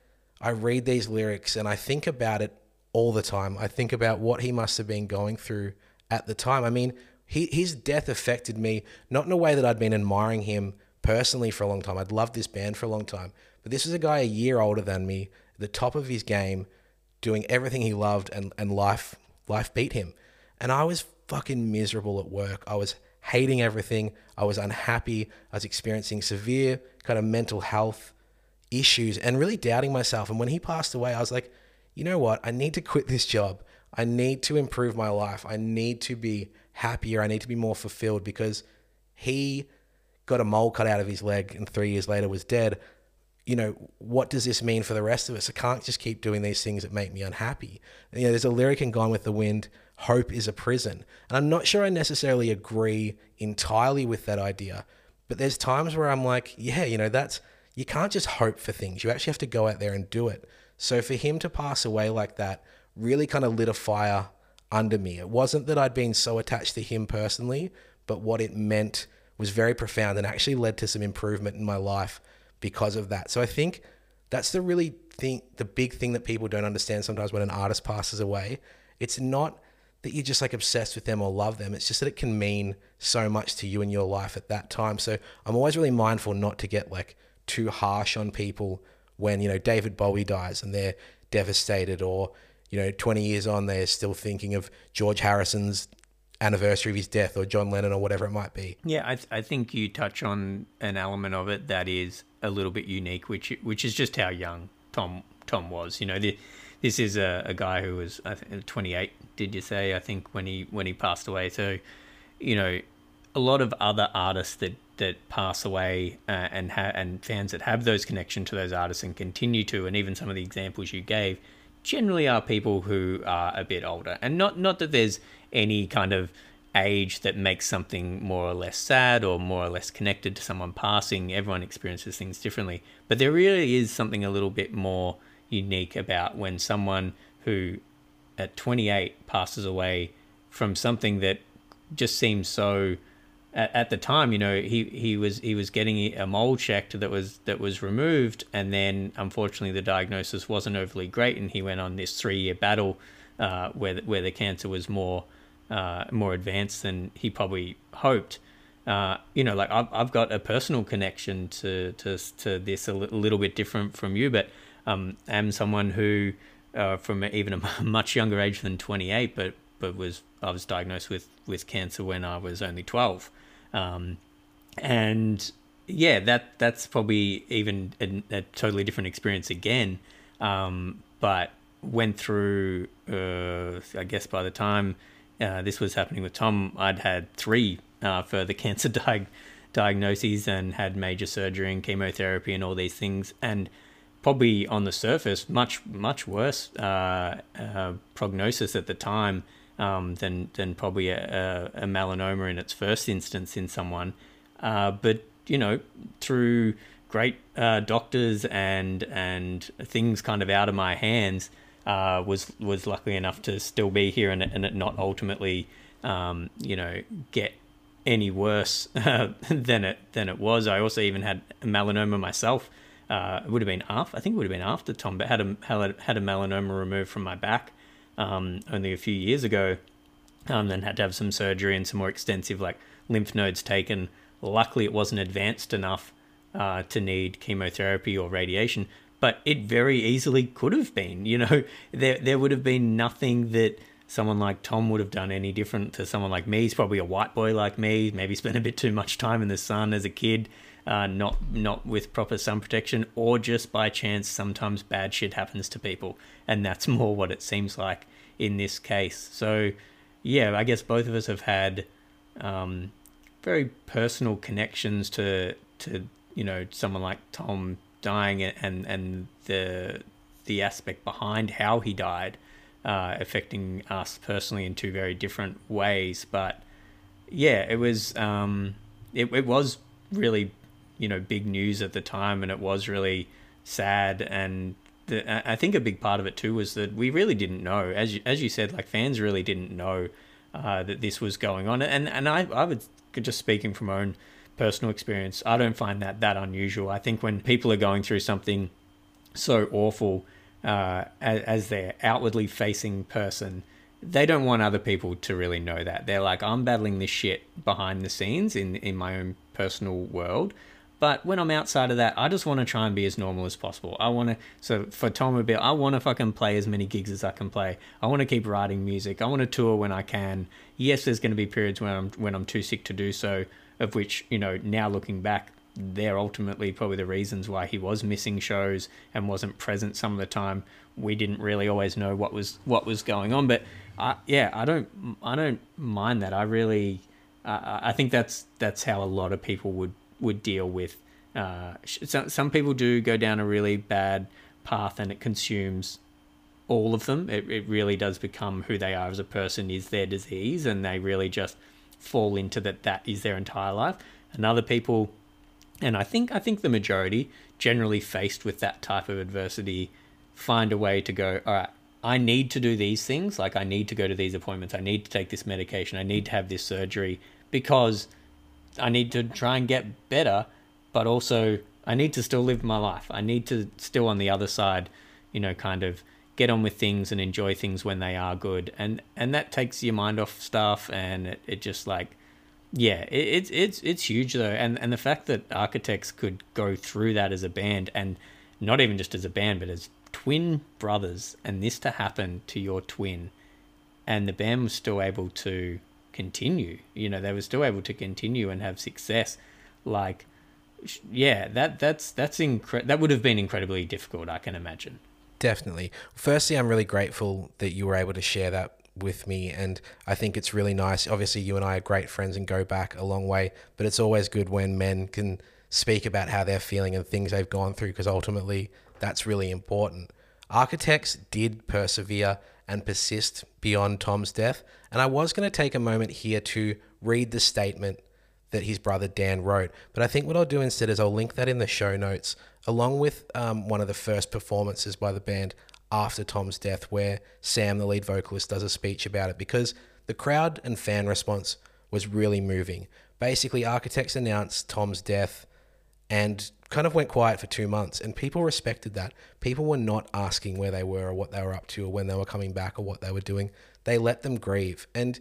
I read these lyrics and I think about it all the time. I think about what he must have been going through at the time. I mean, he, his death affected me not in a way that I'd been admiring him personally for a long time. I'd loved this band for a long time, but this is a guy a year older than me, the top of his game, doing everything he loved, and and life life beat him, and I was fucking miserable at work. I was hating everything. I was unhappy. I was experiencing severe kind of mental health issues and really doubting myself. And when he passed away, I was like, you know what? I need to quit this job. I need to improve my life. I need to be happier. I need to be more fulfilled because he got a mole cut out of his leg and three years later was dead. You know, what does this mean for the rest of us? I can't just keep doing these things that make me unhappy. You know, there's a lyric in Gone with the Wind hope is a prison. And I'm not sure I necessarily agree entirely with that idea, but there's times where I'm like, yeah, you know, that's, you can't just hope for things. You actually have to go out there and do it. So for him to pass away like that really kind of lit a fire under me. It wasn't that I'd been so attached to him personally, but what it meant was very profound and actually led to some improvement in my life because of that. So I think that's the really thing, the big thing that people don't understand sometimes when an artist passes away. It's not that you're just like obsessed with them or love them. It's just that it can mean so much to you in your life at that time. So I'm always really mindful not to get like too harsh on people when, you know, David Bowie dies and they're devastated or, you know, 20 years on, they're still thinking of George Harrison's anniversary of his death or John Lennon or whatever it might be. Yeah, I, th- I think you touch on an element of it that is a little bit unique, which which is just how young Tom Tom was. You know, the, this is a, a guy who was I think, 28. Did you say? I think when he when he passed away. So, you know, a lot of other artists that that pass away uh, and ha- and fans that have those connection to those artists and continue to, and even some of the examples you gave, generally are people who are a bit older, and not not that there's any kind of age that makes something more or less sad or more or less connected to someone passing. Everyone experiences things differently. But there really is something a little bit more unique about when someone who at 28 passes away from something that just seems so at, at the time you know he, he was he was getting a mole checked that was that was removed and then unfortunately the diagnosis wasn't overly great and he went on this three year battle uh, where where the cancer was more uh, more advanced than he probably hoped. Uh, you know, like I've, I've got a personal connection to to, to this a little bit different from you, but um, am someone who, uh, from even a much younger age than 28, but but was I was diagnosed with with cancer when I was only 12, um, and yeah, that that's probably even a, a totally different experience again. Um, but went through, uh, I guess by the time uh, this was happening with Tom, I'd had three uh, further cancer di- diagnoses and had major surgery and chemotherapy and all these things. And probably on the surface, much, much worse uh, uh, prognosis at the time um, than, than probably a, a, melanoma in its first instance in someone. Uh, but, you know, through great doctors and, and things kind of out of my hands, uh, was was lucky enough to still be here and, and it not ultimately, um, you know, get any worse than it than it was. I also even had a melanoma myself. Uh, it would have been after I think it would have been after Tom, but had a had a melanoma removed from my back um, only a few years ago. Um, then had to have some surgery and some more extensive like lymph nodes taken. Luckily, it wasn't advanced enough uh, to need chemotherapy or radiation, but it very easily could have been. You know, there there would have been nothing that someone like Tom would have done any different to someone like me. He's probably a white boy like me, maybe spent a bit too much time in the sun as a kid, uh, not not with proper sun protection, or just by chance sometimes bad shit happens to people, and that's more what it seems like in this case. So, yeah, I guess both of us have had um, very personal connections to to you know someone like Tom dying and and the the aspect behind how he died uh, affecting us personally in two very different ways. But yeah, it was um, it, it was really you know big news at the time, and it was really sad. And the, I think a big part of it too was that we really didn't know, as you, as you said, like fans really didn't know uh, that this was going on. And and I I would just speaking from my own personal experience, I don't find that that unusual. I think when people are going through something so awful uh, as, as their outwardly facing person, they don't want other people to really know that. They're like, I'm battling this shit behind the scenes in, in my own personal world. But when I'm outside of that, I just want to try and be as normal as possible. I want to, so for Tom a bit, I want to fucking play as many gigs as I can play. I want to keep writing music. I want to tour when I can. Yes, there's going to be periods when I'm when I'm too sick to do so of which, you know, now looking back, they're ultimately probably the reasons why he was missing shows and wasn't present some of the time. We didn't really always know what was what was going on, but I, yeah, I don't I don't mind that. I really uh, I think that's that's how a lot of people would would deal with. Uh, some some people do go down a really bad path and it consumes all of them. It it really does become who they are as a person is their disease, and they really just fall into that that is their entire life and other people and i think i think the majority generally faced with that type of adversity find a way to go all right i need to do these things like i need to go to these appointments i need to take this medication i need to have this surgery because i need to try and get better but also i need to still live my life. I need to still on the other side you know kind of get on with things and enjoy things when they are good. And and that takes your mind off stuff and it, it just like yeah it, it's it's it's huge though. And and the fact that architects could go through that as a band and not even just as a band but as twin brothers and this to happen to your twin and the band was still able to continue you know they were still able to continue and have success like yeah that that's that's incre- that would have been incredibly difficult i can imagine Definitely. Firstly, I'm really grateful that you were able to share that with me. And I think it's really nice. Obviously, you and I are great friends and go back a long way, but it's always good when men can speak about how they're feeling and things they've gone through because ultimately that's really important. Architects did persevere and persist beyond Tom's death. And I was going to take a moment here to read the statement that his brother Dan wrote. But I think what I'll do instead is I'll link that in the show notes, along with um, one of the first performances by the band after Tom's death, where Sam, the lead vocalist, does a speech about it because the crowd and fan response was really moving. Basically, Architects announced Tom's death and kind of went quiet for two months, and people respected that. People were not asking where they were or what they were up to or when they were coming back or what they were doing. They let them grieve. And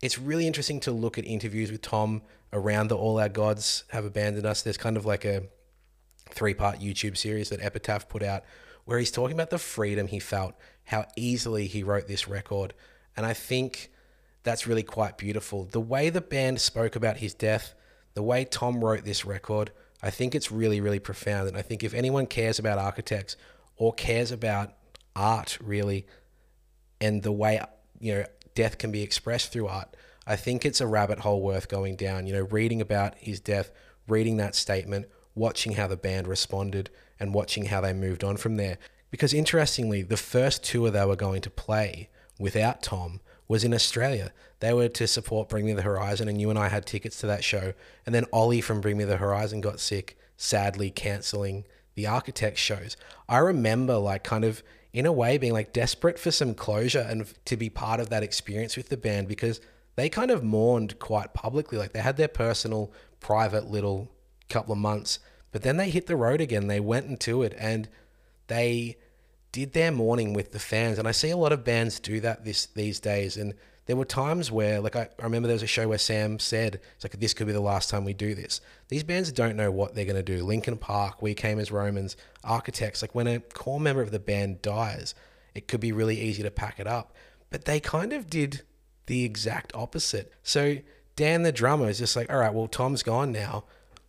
it's really interesting to look at interviews with Tom around the All Our Gods Have Abandoned Us. There's kind of like a three part YouTube series that Epitaph put out where he's talking about the freedom he felt, how easily he wrote this record. And I think that's really quite beautiful. The way the band spoke about his death, the way Tom wrote this record, I think it's really, really profound. And I think if anyone cares about architects or cares about art, really, and the way, you know, death can be expressed through art, I think it's a rabbit hole worth going down. You know, reading about his death, reading that statement, watching how the band responded, and watching how they moved on from there. Because interestingly, the first tour they were going to play without Tom was in Australia. They were to support Bring Me the Horizon, and you and I had tickets to that show. And then Ollie from Bring Me the Horizon got sick, sadly canceling the Architects shows. I remember, like, kind of in a way, being like desperate for some closure and to be part of that experience with the band because they kind of mourned quite publicly. Like, they had their personal, private little couple of months, but then they hit the road again. They went into it and they did their mourning with the fans. And I see a lot of bands do that this these days. And there were times where, like, I, I remember there was a show where Sam said, "It's like this could be the last time we do this." These bands don't know what they're going to do. Linkin Park, We Came as Romans, Architects. Like when a core member of the band dies, it could be really easy to pack it up. But they kind of did the exact opposite. So Dan, the drummer, is just like, "All right, well, Tom's gone now.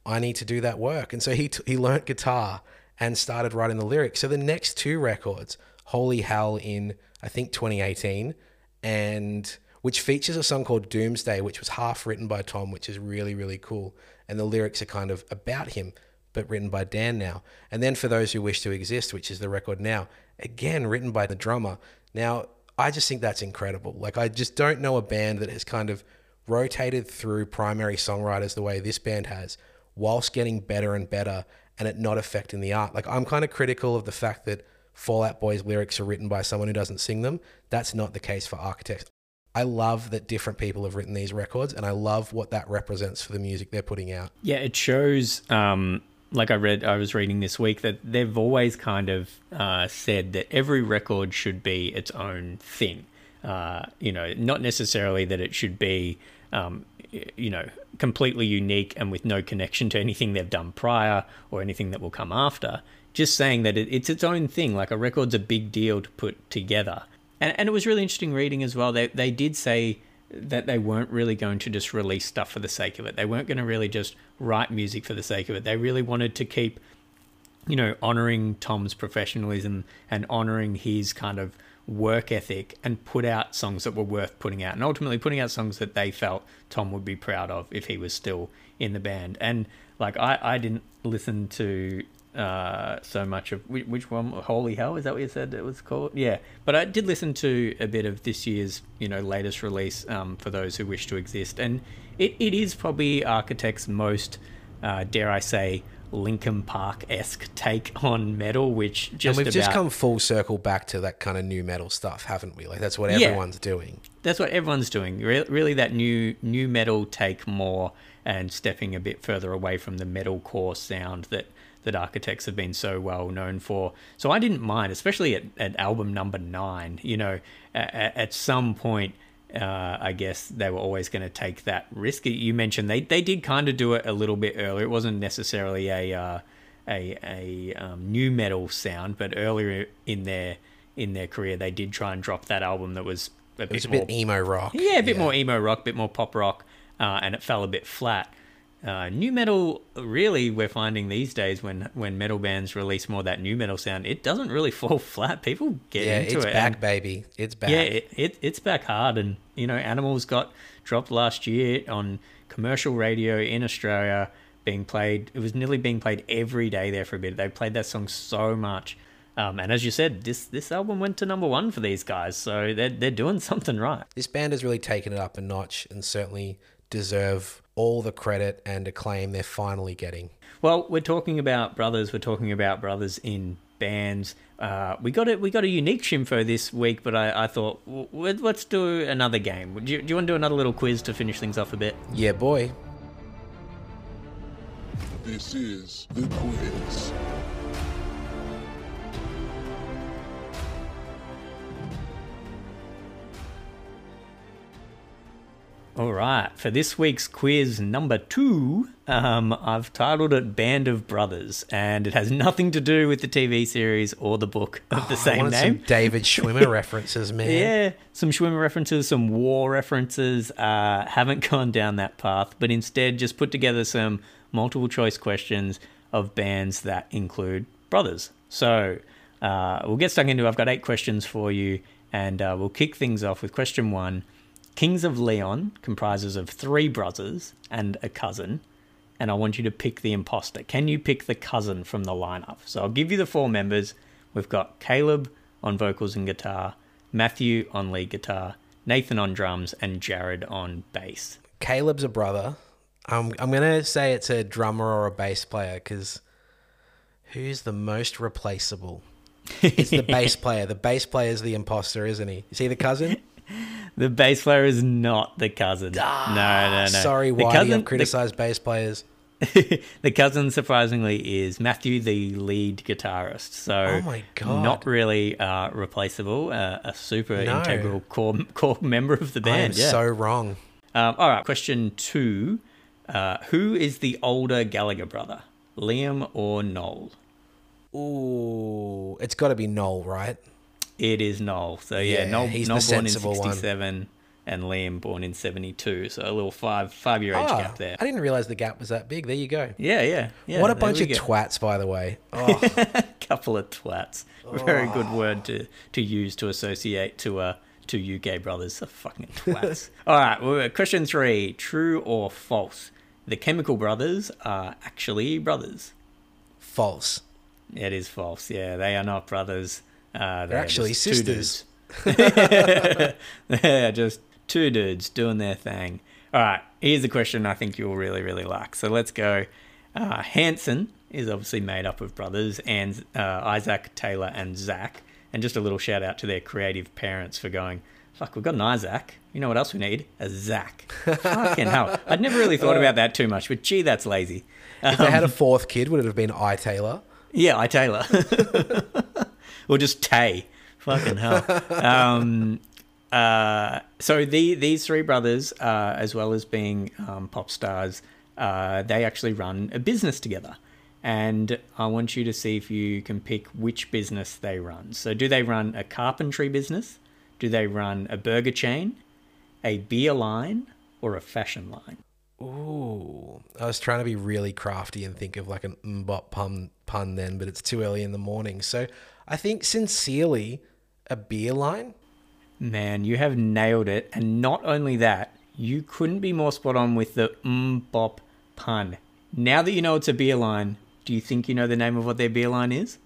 I need to do that work." And so he t- he learnt guitar and started writing the lyrics. So the next two records, Holy Hell in I think 2018 and which features a song called Doomsday which was half written by Tom, which is really really cool and the lyrics are kind of about him but written by Dan now. And then for those who wish to exist, which is the record now, again written by the drummer. Now, I just think that's incredible. Like I just don't know a band that has kind of rotated through primary songwriters the way this band has whilst getting better and better and it not affecting the art. Like I'm kind of critical of the fact that Fall Out Boy's lyrics are written by someone who doesn't sing them. That's not the case for Architects. I love that different people have written these records and I love what that represents for the music they're putting out. Yeah, it shows. Um, like I read, I was reading this week that they've always kind of uh, said that every record should be its own thing. Uh, you know, not necessarily that it should be, um, you know, completely unique and with no connection to anything they've done prior or anything that will come after. Just saying that it, it's its own thing. Like a record's a big deal to put together. And, and it was really interesting reading as well. They, they did say that they weren't really going to just release stuff for the sake of it. They weren't going to really just write music for the sake of it. They really wanted to keep, you know, honoring Tom's professionalism and honoring his kind of work ethic and put out songs that were worth putting out. And ultimately putting out songs that they felt Tom would be proud of if he was still in the band. And like I, I didn't listen to uh, so much of which, one? Holy hell? Is that what you said it was called? Yeah. But i did listen to a bit of this year's you know latest release um, for those who wish to exist. And it, it is probably architect's most uh, dare i say linkin park-esque take on metal which just and we've about, just come full circle back to that kind of nu metal stuff, haven't we? Like that's what Yeah. everyone's doing. that's what everyone's doing Re- really that new nu metal take more and stepping a bit further away from the metal core sound that that architects have been so well known for so i didn't mind especially at, at album number nine you know at, at some point uh, I guess they were always going to take that risk. You mentioned they, they did kind of do it a little bit earlier. It wasn't necessarily a uh, a a um, nu metal sound, but earlier in their in their career, they did try and drop that album that was a It bit was a more bit emo rock. yeah, a bit more emo rock, a bit more pop rock, uh, and it fell a bit flat. Uh, nu metal, really, we're finding these days when when metal bands release more of that nu metal sound, it doesn't really fall flat. People get it. Yeah, into it's it. back, and- baby. It's back. yeah, it, it it's back hard, and you know, Animals got dropped last year on commercial radio in Australia, being played. It was nearly being played every day there for a bit. They played that song so much, Um, and as you said, this this album went to number one for these guys, so they're they're doing something right. This band has really taken it up a notch and certainly deserve all the credit and acclaim they're finally getting. Well, we're talking about brothers. We're talking about brothers in bands. Uh, we got it. We got a unique shimfo this week, but I, I thought w- w- let's do another game. Do you, do you want to do another little quiz to finish things off a bit? Yeah, boy. This is the quiz. All right, for this week's quiz number two, um, I've titled it "Band of Brothers," and it has nothing to do with the TV series or the book of the same name. some David Schwimmer references, man. Yeah, some Schwimmer references, some war references. Uh, haven't gone down that path, but instead just put together some multiple choice questions of bands that include brothers. So uh, we'll get stuck into. I've got eight questions for you, and uh, we'll kick things off with question one. Kings of Leon comprises of three brothers and a cousin, and I want you to pick the imposter. Can you pick the cousin from the lineup? So I'll give you the four members. We've got Caleb on vocals and guitar, Matthew on lead guitar, Nathan on drums, and Jared on bass. Caleb's a brother. I'm I'm gonna say it's a drummer or a bass player because who's the most replaceable? It's the bass player. The bass player is the imposter, isn't he? Is he the cousin? The bass player is not the cousin. no, no, no. Sorry, the why cousin, I've criticized bass players. The, cousin, surprisingly, is Matthew, the lead guitarist. So, Oh my God. not really uh, replaceable. Uh, a super No. integral core core member of the band. yeah. so wrong. Um, all right, question two. Uh, who is the older Gallagher brother, Liam or Noel? Ooh, it's got to be Noel, right? It is Noel. So yeah, Yeah, Noel, he's the Noel born in sensible one. '67 and Liam born in '72. So a little five five year age Ah, gap there. I didn't realize the gap was that big. There you go. Yeah, yeah, yeah. what a bunch of go. twats, by the way. Oh, couple of twats. Very good Oh. word to to use to associate to uh to you gay brothers. Fucking twats. All right, well, question three: True or false? The Chemical Brothers are actually brothers. false. It is false. Yeah, they are not brothers. Uh, They're actually sisters. dudes. They're just two dudes doing their thing. All right, here's a question I think you'll really, really like. So let's go. Uh, Hanson is obviously made up of brothers and uh, Isaac, Taylor, and Zach. And just a little shout out to their creative parents for going, fuck, we've got an Isaac. You know what else we need? A Zach. Fucking hell. I'd never really thought about that too much, but gee, that's lazy. If they had a fourth kid, would it have been I Taylor? Yeah, I Taylor. or just Tay. Fucking hell. Um, uh, so the these three brothers, uh, as well as being um, pop stars, uh, they actually run a business together. And I want you to see if you can pick which business they run. So, do they run a carpentry business? Do they run a burger chain, a beer line, or a fashion line? Ooh, I was trying to be really crafty and think of like an MMMBop pun pun then, but it's too early in the morning. So I think sincerely, a beer line. Man, you have nailed it. And not only that, you couldn't be more spot on with the mm bop pun. Now that you know it's a beer line, do you think you know the name of what their beer line is?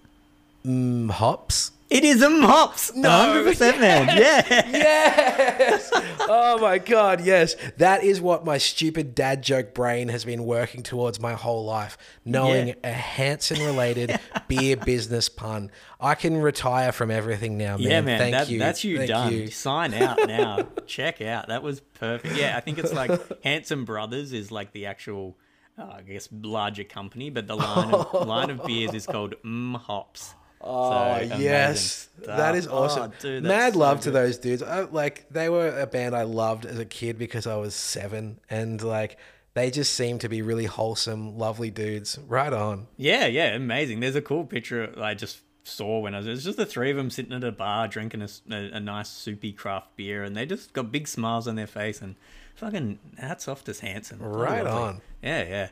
Mm, hops. It is a mops. No, 100% man. Yeah. Yes. oh my god, yes. That is what my stupid dad joke brain has been working towards my whole life, knowing Yeah. a Hanson related beer business pun. I can retire from everything now, man. Yeah, man. Thank that, you. That's you Thank done. you. Sign out now. Check out. That was perfect. Yeah, I think it's like Hanson Brothers is like the actual, uh, I guess, larger company, but the line of, line of beers is called Mm Hops. Oh So, yes, that is Oh, awesome. dude, Mad so love to those dudes. I, like they were a band I loved as a kid because I was seven, and like they just seem to be really wholesome, lovely dudes. Right on. Yeah, yeah, amazing. There's a cool picture I just saw when I was. It's just the three of them sitting at a bar drinking a nice soupy craft beer, and they just got big smiles on their face and fucking hats off to Hanson. Right on. Yeah, yeah.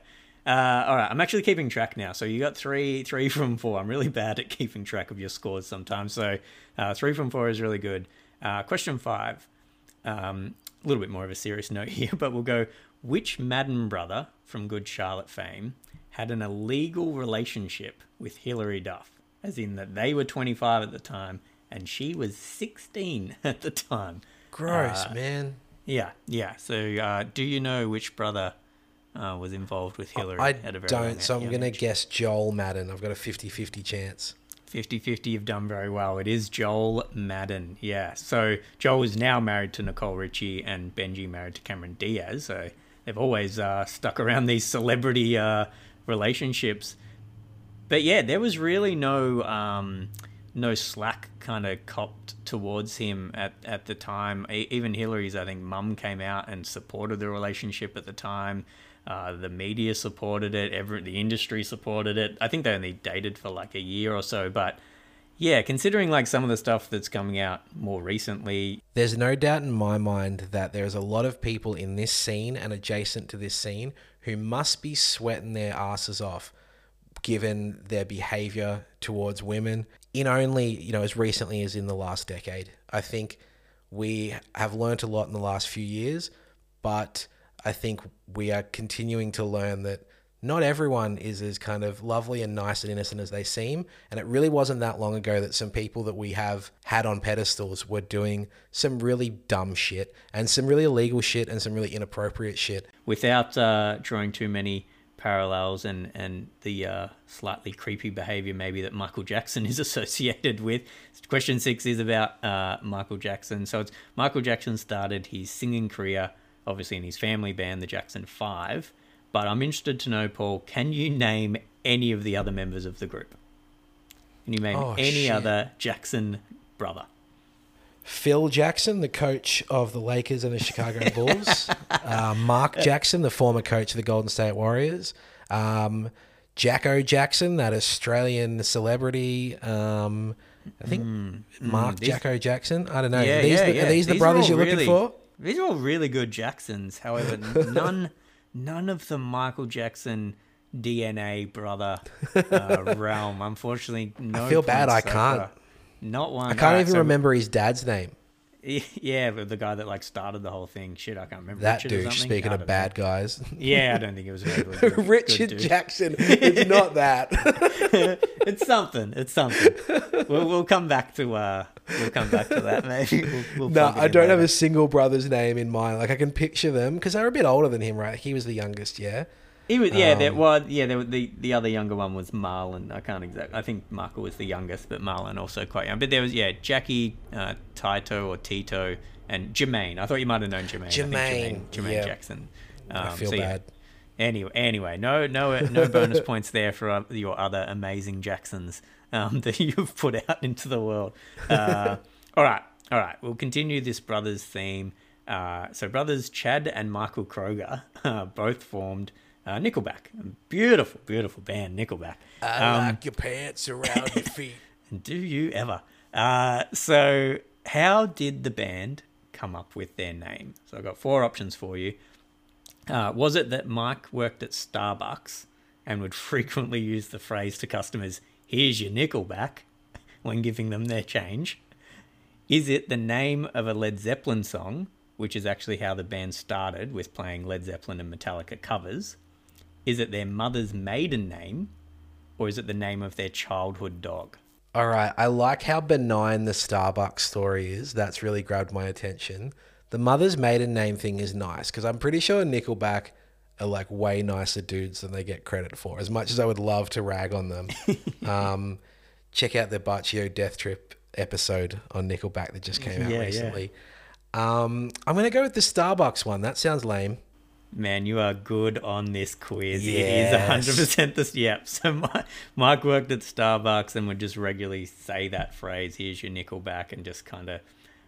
Uh, all right, I'm actually keeping track now. So you got three, three from four. I'm really bad at keeping track of your scores sometimes. So uh, three from four is really good. Uh, question five. Um, a little bit more of a serious note here, but we'll go. Which Madden brother from Good Charlotte fame had an illegal relationship with Hilary Duff? as in that they were 25 at the time and she was 16 at the time. Gross, Uh, man. Yeah, yeah. So, uh, do you know which brother uh, was involved with Hilary? I at a very don't, so I'm going to guess Joel Madden. I've got a 50 50 chance. 50 50, you've done very well. It is Joel Madden. Yeah. So Joel is now married to Nicole Richie and Benji married to Cameron Diaz. So they've always uh, stuck around these celebrity uh, relationships. But yeah, there was really no um, no slack kind of copped towards him at, at the time. Even Hilary's, I think, mum came out and supported the relationship at the time. Uh, the media supported it. Every the industry supported it. I think they only dated for like a year or so, but yeah, considering like some of the stuff that's coming out more recently, There's no doubt in my mind that there's a lot of people in this scene and adjacent to this scene who must be sweating their asses off given their behavior towards women in only, you know, as recently as in the last decade. I think we have learnt a lot in the last few years, but I think we are continuing to learn that not everyone is as kind of lovely and nice and innocent as they seem. And it really wasn't that long ago that some people that we have had on pedestals were doing some really dumb shit and some really illegal shit and some really inappropriate shit. without uh, drawing too many parallels and and the uh, slightly creepy behavior maybe that Michael Jackson is associated with. Question six is about uh, Michael Jackson. So it's Michael Jackson started his singing career obviously in his family band, the Jackson Five. But I'm interested to know, Paul, can you name any of the other members of the group? Can you name Oh, any shit. other Jackson brother? Phil Jackson, the coach of the Lakers and the Chicago Bulls. uh, Mark Jackson, the former coach of the Golden State Warriors. Um, Jacko Jackson, that Australian celebrity. Um, I think Mark Mm, these- Jacko Jackson. I don't know. Yeah, are these, yeah, the, yeah. are these the These are brothers you're looking really- for? These are all really good Jacksons. However, none none of the Michael Jackson DNA brother uh, realm. Unfortunately, no. I feel bad I can't. Not one. I can't Alright, even so- remember his dad's name. Yeah, but the guy that like started the whole thing. Shit, I can't remember. That Richard something? Speaking of bad guys. Yeah, I don't think it was very good, good Richard dude. Jackson. It's not that. it's something. It's something. We'll, we'll come back to uh, we'll come back to that maybe. We'll, we'll no, I don't have a single brother's name in mind. Like I can picture them because they're a bit older than him, right? He was the youngest, yeah. He was, yeah. there Um, was, yeah. There, the the other younger one was Marlon. I can't exact. I think Michael was the youngest, but Marlon also quite young. But there was, yeah, Jackie, uh, Tito or Tito, and Jermaine. I thought you might have known Jermaine. I Jermaine, Jermaine, Jermaine yeah. Jackson. I Um, feel so, yeah. bad. Anyway, anyway, no, no, no bonus points there for uh, your other amazing Jacksons um, that you've put out into the world. Uh, all right, all right. We'll continue this brothers theme. Uh, so, brothers Chad and Michael Kroeger uh, both formed uh, Nickelback. Beautiful, beautiful band, Nickelback. Um, like your pants around your feet. do you ever? Uh, so, how did the band come up with their name? So, I've got four options for you. Uh, was it that Mike worked at Starbucks and would frequently use the phrase to customers, here's your Nickelback, when giving them their change? Is it the name of a Led Zeppelin song, which is actually how the band started with playing Led Zeppelin and Metallica covers? Is it their mother's maiden name, or is it the name of their childhood dog? All right, I like how benign the Starbucks story is. That's really grabbed my attention. The mother's maiden name thing is nice because I'm pretty sure Nickelback are like way nicer dudes than they get credit for. As much as I would love to rag on them, um, check out the Baccio Death Trip episode on Nickelback that just came out Yeah, yeah. recently. Um, I'm gonna go with the Starbucks one. That sounds lame. Man, you are good on this quiz. It Yes. is 100% this. Yep. So Mike, Mike worked at Starbucks and would just regularly say that phrase, here's your Nickelback, and just kind of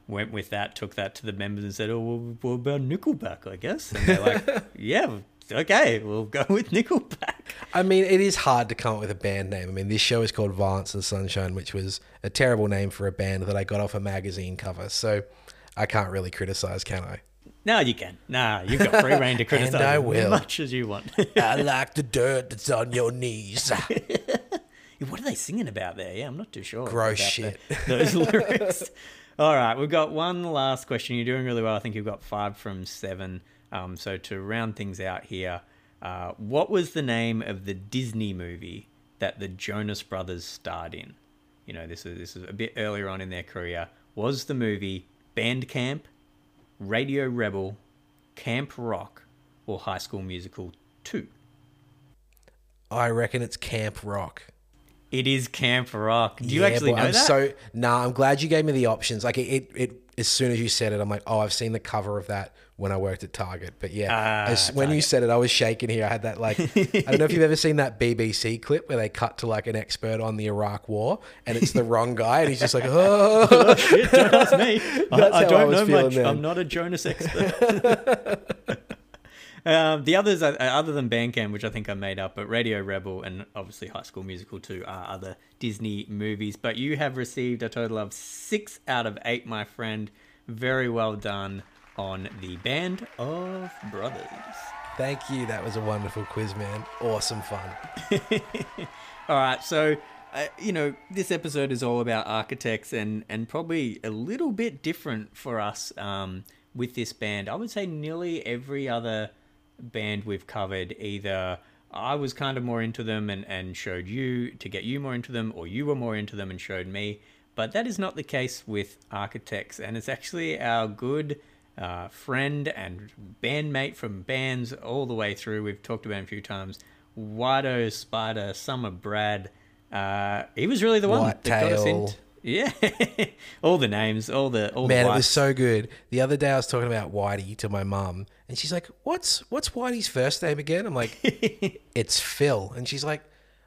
went with that, took that to the members and said, oh, well, what about Nickelback, I guess? And they're like, yeah, okay, we'll go with Nickelback. I mean, it is hard to come up with a band name. I mean, this show is called Violence and Sunshine, which was a terrible name for a band that I got off a magazine cover. So I can't really criticize, can I? No, you can. No, you've got free reign to criticize I will. as much as you want. I like the dirt that's on your knees. What are they singing about there? Yeah, I'm not too sure. Gross shit. the- those lyrics. All right, we've got one last question. You're doing really well. I think you've got five from seven. Um, so to round things out here, uh, what was the name of the Disney movie that the Jonas Brothers starred in? you know, this is this is a bit earlier on in their career, was the movie Bandcamp, Radio Rebel, Camp Rock, or High School Musical 2? I reckon it's Camp Rock. It is Camp Rock. Do you Yeah, actually know I'm that? So nah, I'm glad you gave me the options. Like it, it, it, as soon as you said it, I'm like, oh, I've seen the cover of that when I worked at Target. But yeah, Ah, as, when you said it, I was shaking here. I had that like, I don't know if you've ever seen that BBC clip where they cut to like an expert on the Iraq War, and it's the wrong guy, and he's just like, oh, Shit, don't ask me. I, That's I I don't was know feeling much. then. I'm not a Jonas expert. um, the others, are, other than Bandcamp, which I think I made up, but Radio Rebel and obviously High School Musical 2 are other Disney movies. But you have received a total of six out of eight, my friend. Very well done on the Band of Brothers. thank you. That was a wonderful quiz, man. Awesome fun. All right, so uh, you know this episode is all about architects and and probably a little bit different for us um, with this band. I would say nearly every other band we've covered either I was kind of more into them and and showed you to get you more into them, or you were more into them and showed me. But that is not the case with architects, and it's actually our good uh, friend and bandmate from bands all the way through. We've talked about him a few times. Wido Spider Summer Brad. Uh, he was really the one that got us into. Yeah, all the names, all the all Man, the it was so good. The other day I was talking about Whitey to my mum, and she's like, "What's what's Whitey's first name again?" I'm like, "It's Phil," and she's like,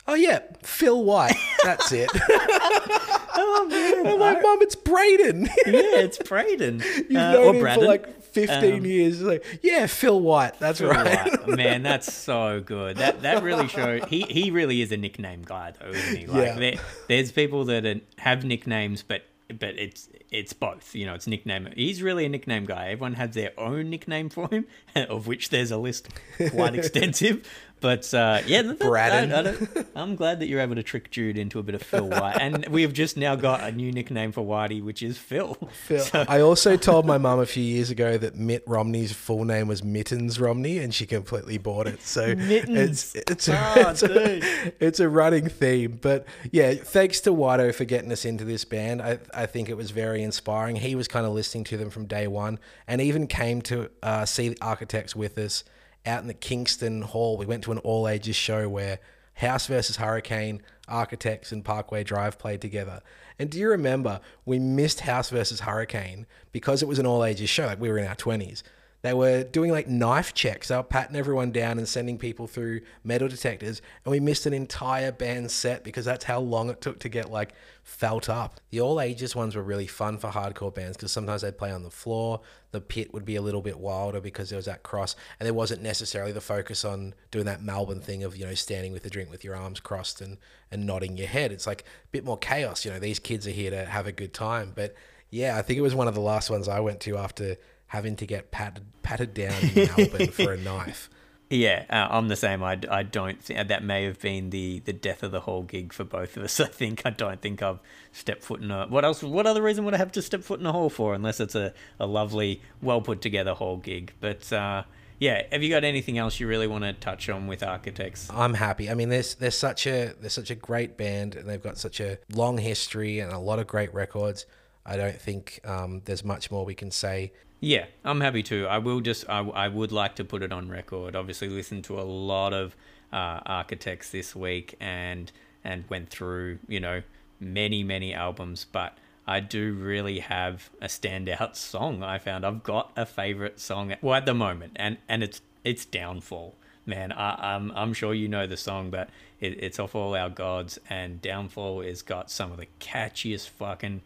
"Oh yeah, Phil White. That's it." oh man, I'm like, "Mum, it's Braden. yeah, it's Braden. You've Uh, known or him Braden. for like 15 Um, years." Like, "Yeah, Phil White. That's Phil right." White. Man, that's so good. That that really showed. He he really is a nickname guy, though, isn't he? Like Yeah. there, there's people that are, have nicknames, but but it's it's both. You know, it's nickname. He's really a nickname guy. Everyone has their own nickname for him, of which there's a list quite extensive. But uh, yeah, that, I, I'm glad that you're able to trick Jude into a bit of Phil White, and we have just now got a new nickname for Whitey, which is Phil. Phil. So- I also told my mum a few years ago that Mitt Romney's full name was Mittens Romney, and she completely bought it. So Mittens. it's it's a, Oh, it's, a, it's a running theme. But yeah, thanks to Wido for getting us into this band. I I think it was very inspiring. He was kind of listening to them from day one, and even came to uh, see the Architects with us out in the Kingston Hall. We went to an all ages show where House versus Hurricane, Architects, and Parkway Drive played together. And do you remember we missed House versus Hurricane because it was an all ages show? Like we were in our 20s. They were doing like knife checks. They were patting everyone down and sending people through metal detectors. And we missed an entire band set because that's how long it took to get like felt up. The all ages ones were really fun for hardcore bands because sometimes they'd play on the floor. The pit would be a little bit wilder because there was that cross. And there wasn't necessarily the focus on doing that Melbourne thing of, you know, standing with a drink with your arms crossed and, and nodding your head. It's like a bit more chaos. You know, these kids are here to have a good time. But yeah, I think it was one of the last ones I went to after having to get patted patted down in Melbourne for a knife. Yeah, uh, I'm the same. I, I don't think that may have been the, the death of the whole gig for both of us. I think I don't think I've stepped foot in a what else? What other reason would I have to step foot in a hall for unless it's a, a lovely, well put together hall gig? But uh, yeah, have you got anything else you really want to touch on with Architects? I'm happy. I mean, there's there's such a there's such a great band, and they've got such a long history and a lot of great records. I don't think um, there's much more we can say. Yeah, I'm happy to. I will just, I, I would like to put it on record. Obviously, listened to a lot of uh, Architects this week and and went through, you know, many many albums. But I do really have a standout song. I found I've got a favorite song. Well, at the moment, and and it's it's Downfall. Man, I, I'm I'm sure you know the song, but it, it's off all our gods, and Downfall has got some of the catchiest fucking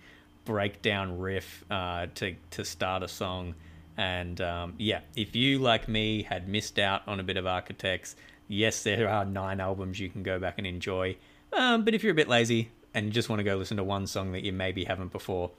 breakdown riff uh, to to start a song. And um, yeah, if you like me had missed out on a bit of Architects, yes, there are nine albums you can go back and enjoy. Um, but if you're a bit lazy and you just want to go listen to one song that you maybe haven't before,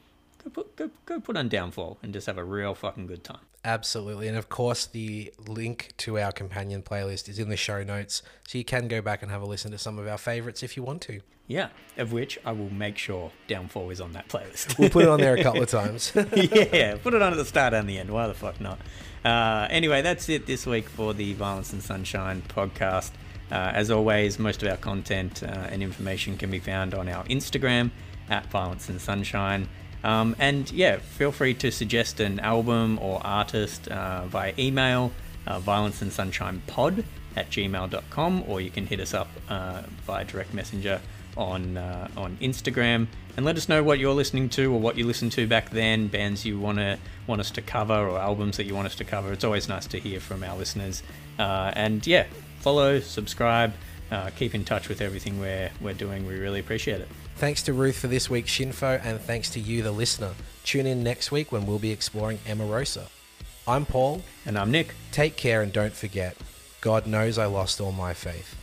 go put go, go put on Downfall and just have a real fucking good time. Absolutely, and of course, the link to our companion playlist is in the show notes, so you can go back and have a listen to some of our favorites if you want to. Yeah, of which I will make sure Downfall is on that playlist. We'll put it on there a couple of times. yeah, put it on at the start and the end. Why the fuck not? Uh, anyway, that's it this week for the Violence and Sunshine podcast. Uh, as always, most of our content uh, and information can be found on our Instagram at Violence and Sunshine. Um, and yeah, feel free to suggest an album or artist uh, via email, uh, violence and sunshine pod at gmail.com, or you can hit us up uh, via direct messenger on uh, on Instagram and let us know what you're listening to or what you listened to back then, bands you want to want us to cover or albums that you want us to cover. It's always nice to hear from our listeners. Uh, and yeah, follow, subscribe, uh, keep in touch with everything we're we're doing. We really appreciate it. Thanks to Ruth for this week's Shinfo, and thanks to you, the listener. Tune in next week when we'll be exploring Emarosa. I'm Paul. And I'm Nick. Take care and don't forget God knows I lost all my faith.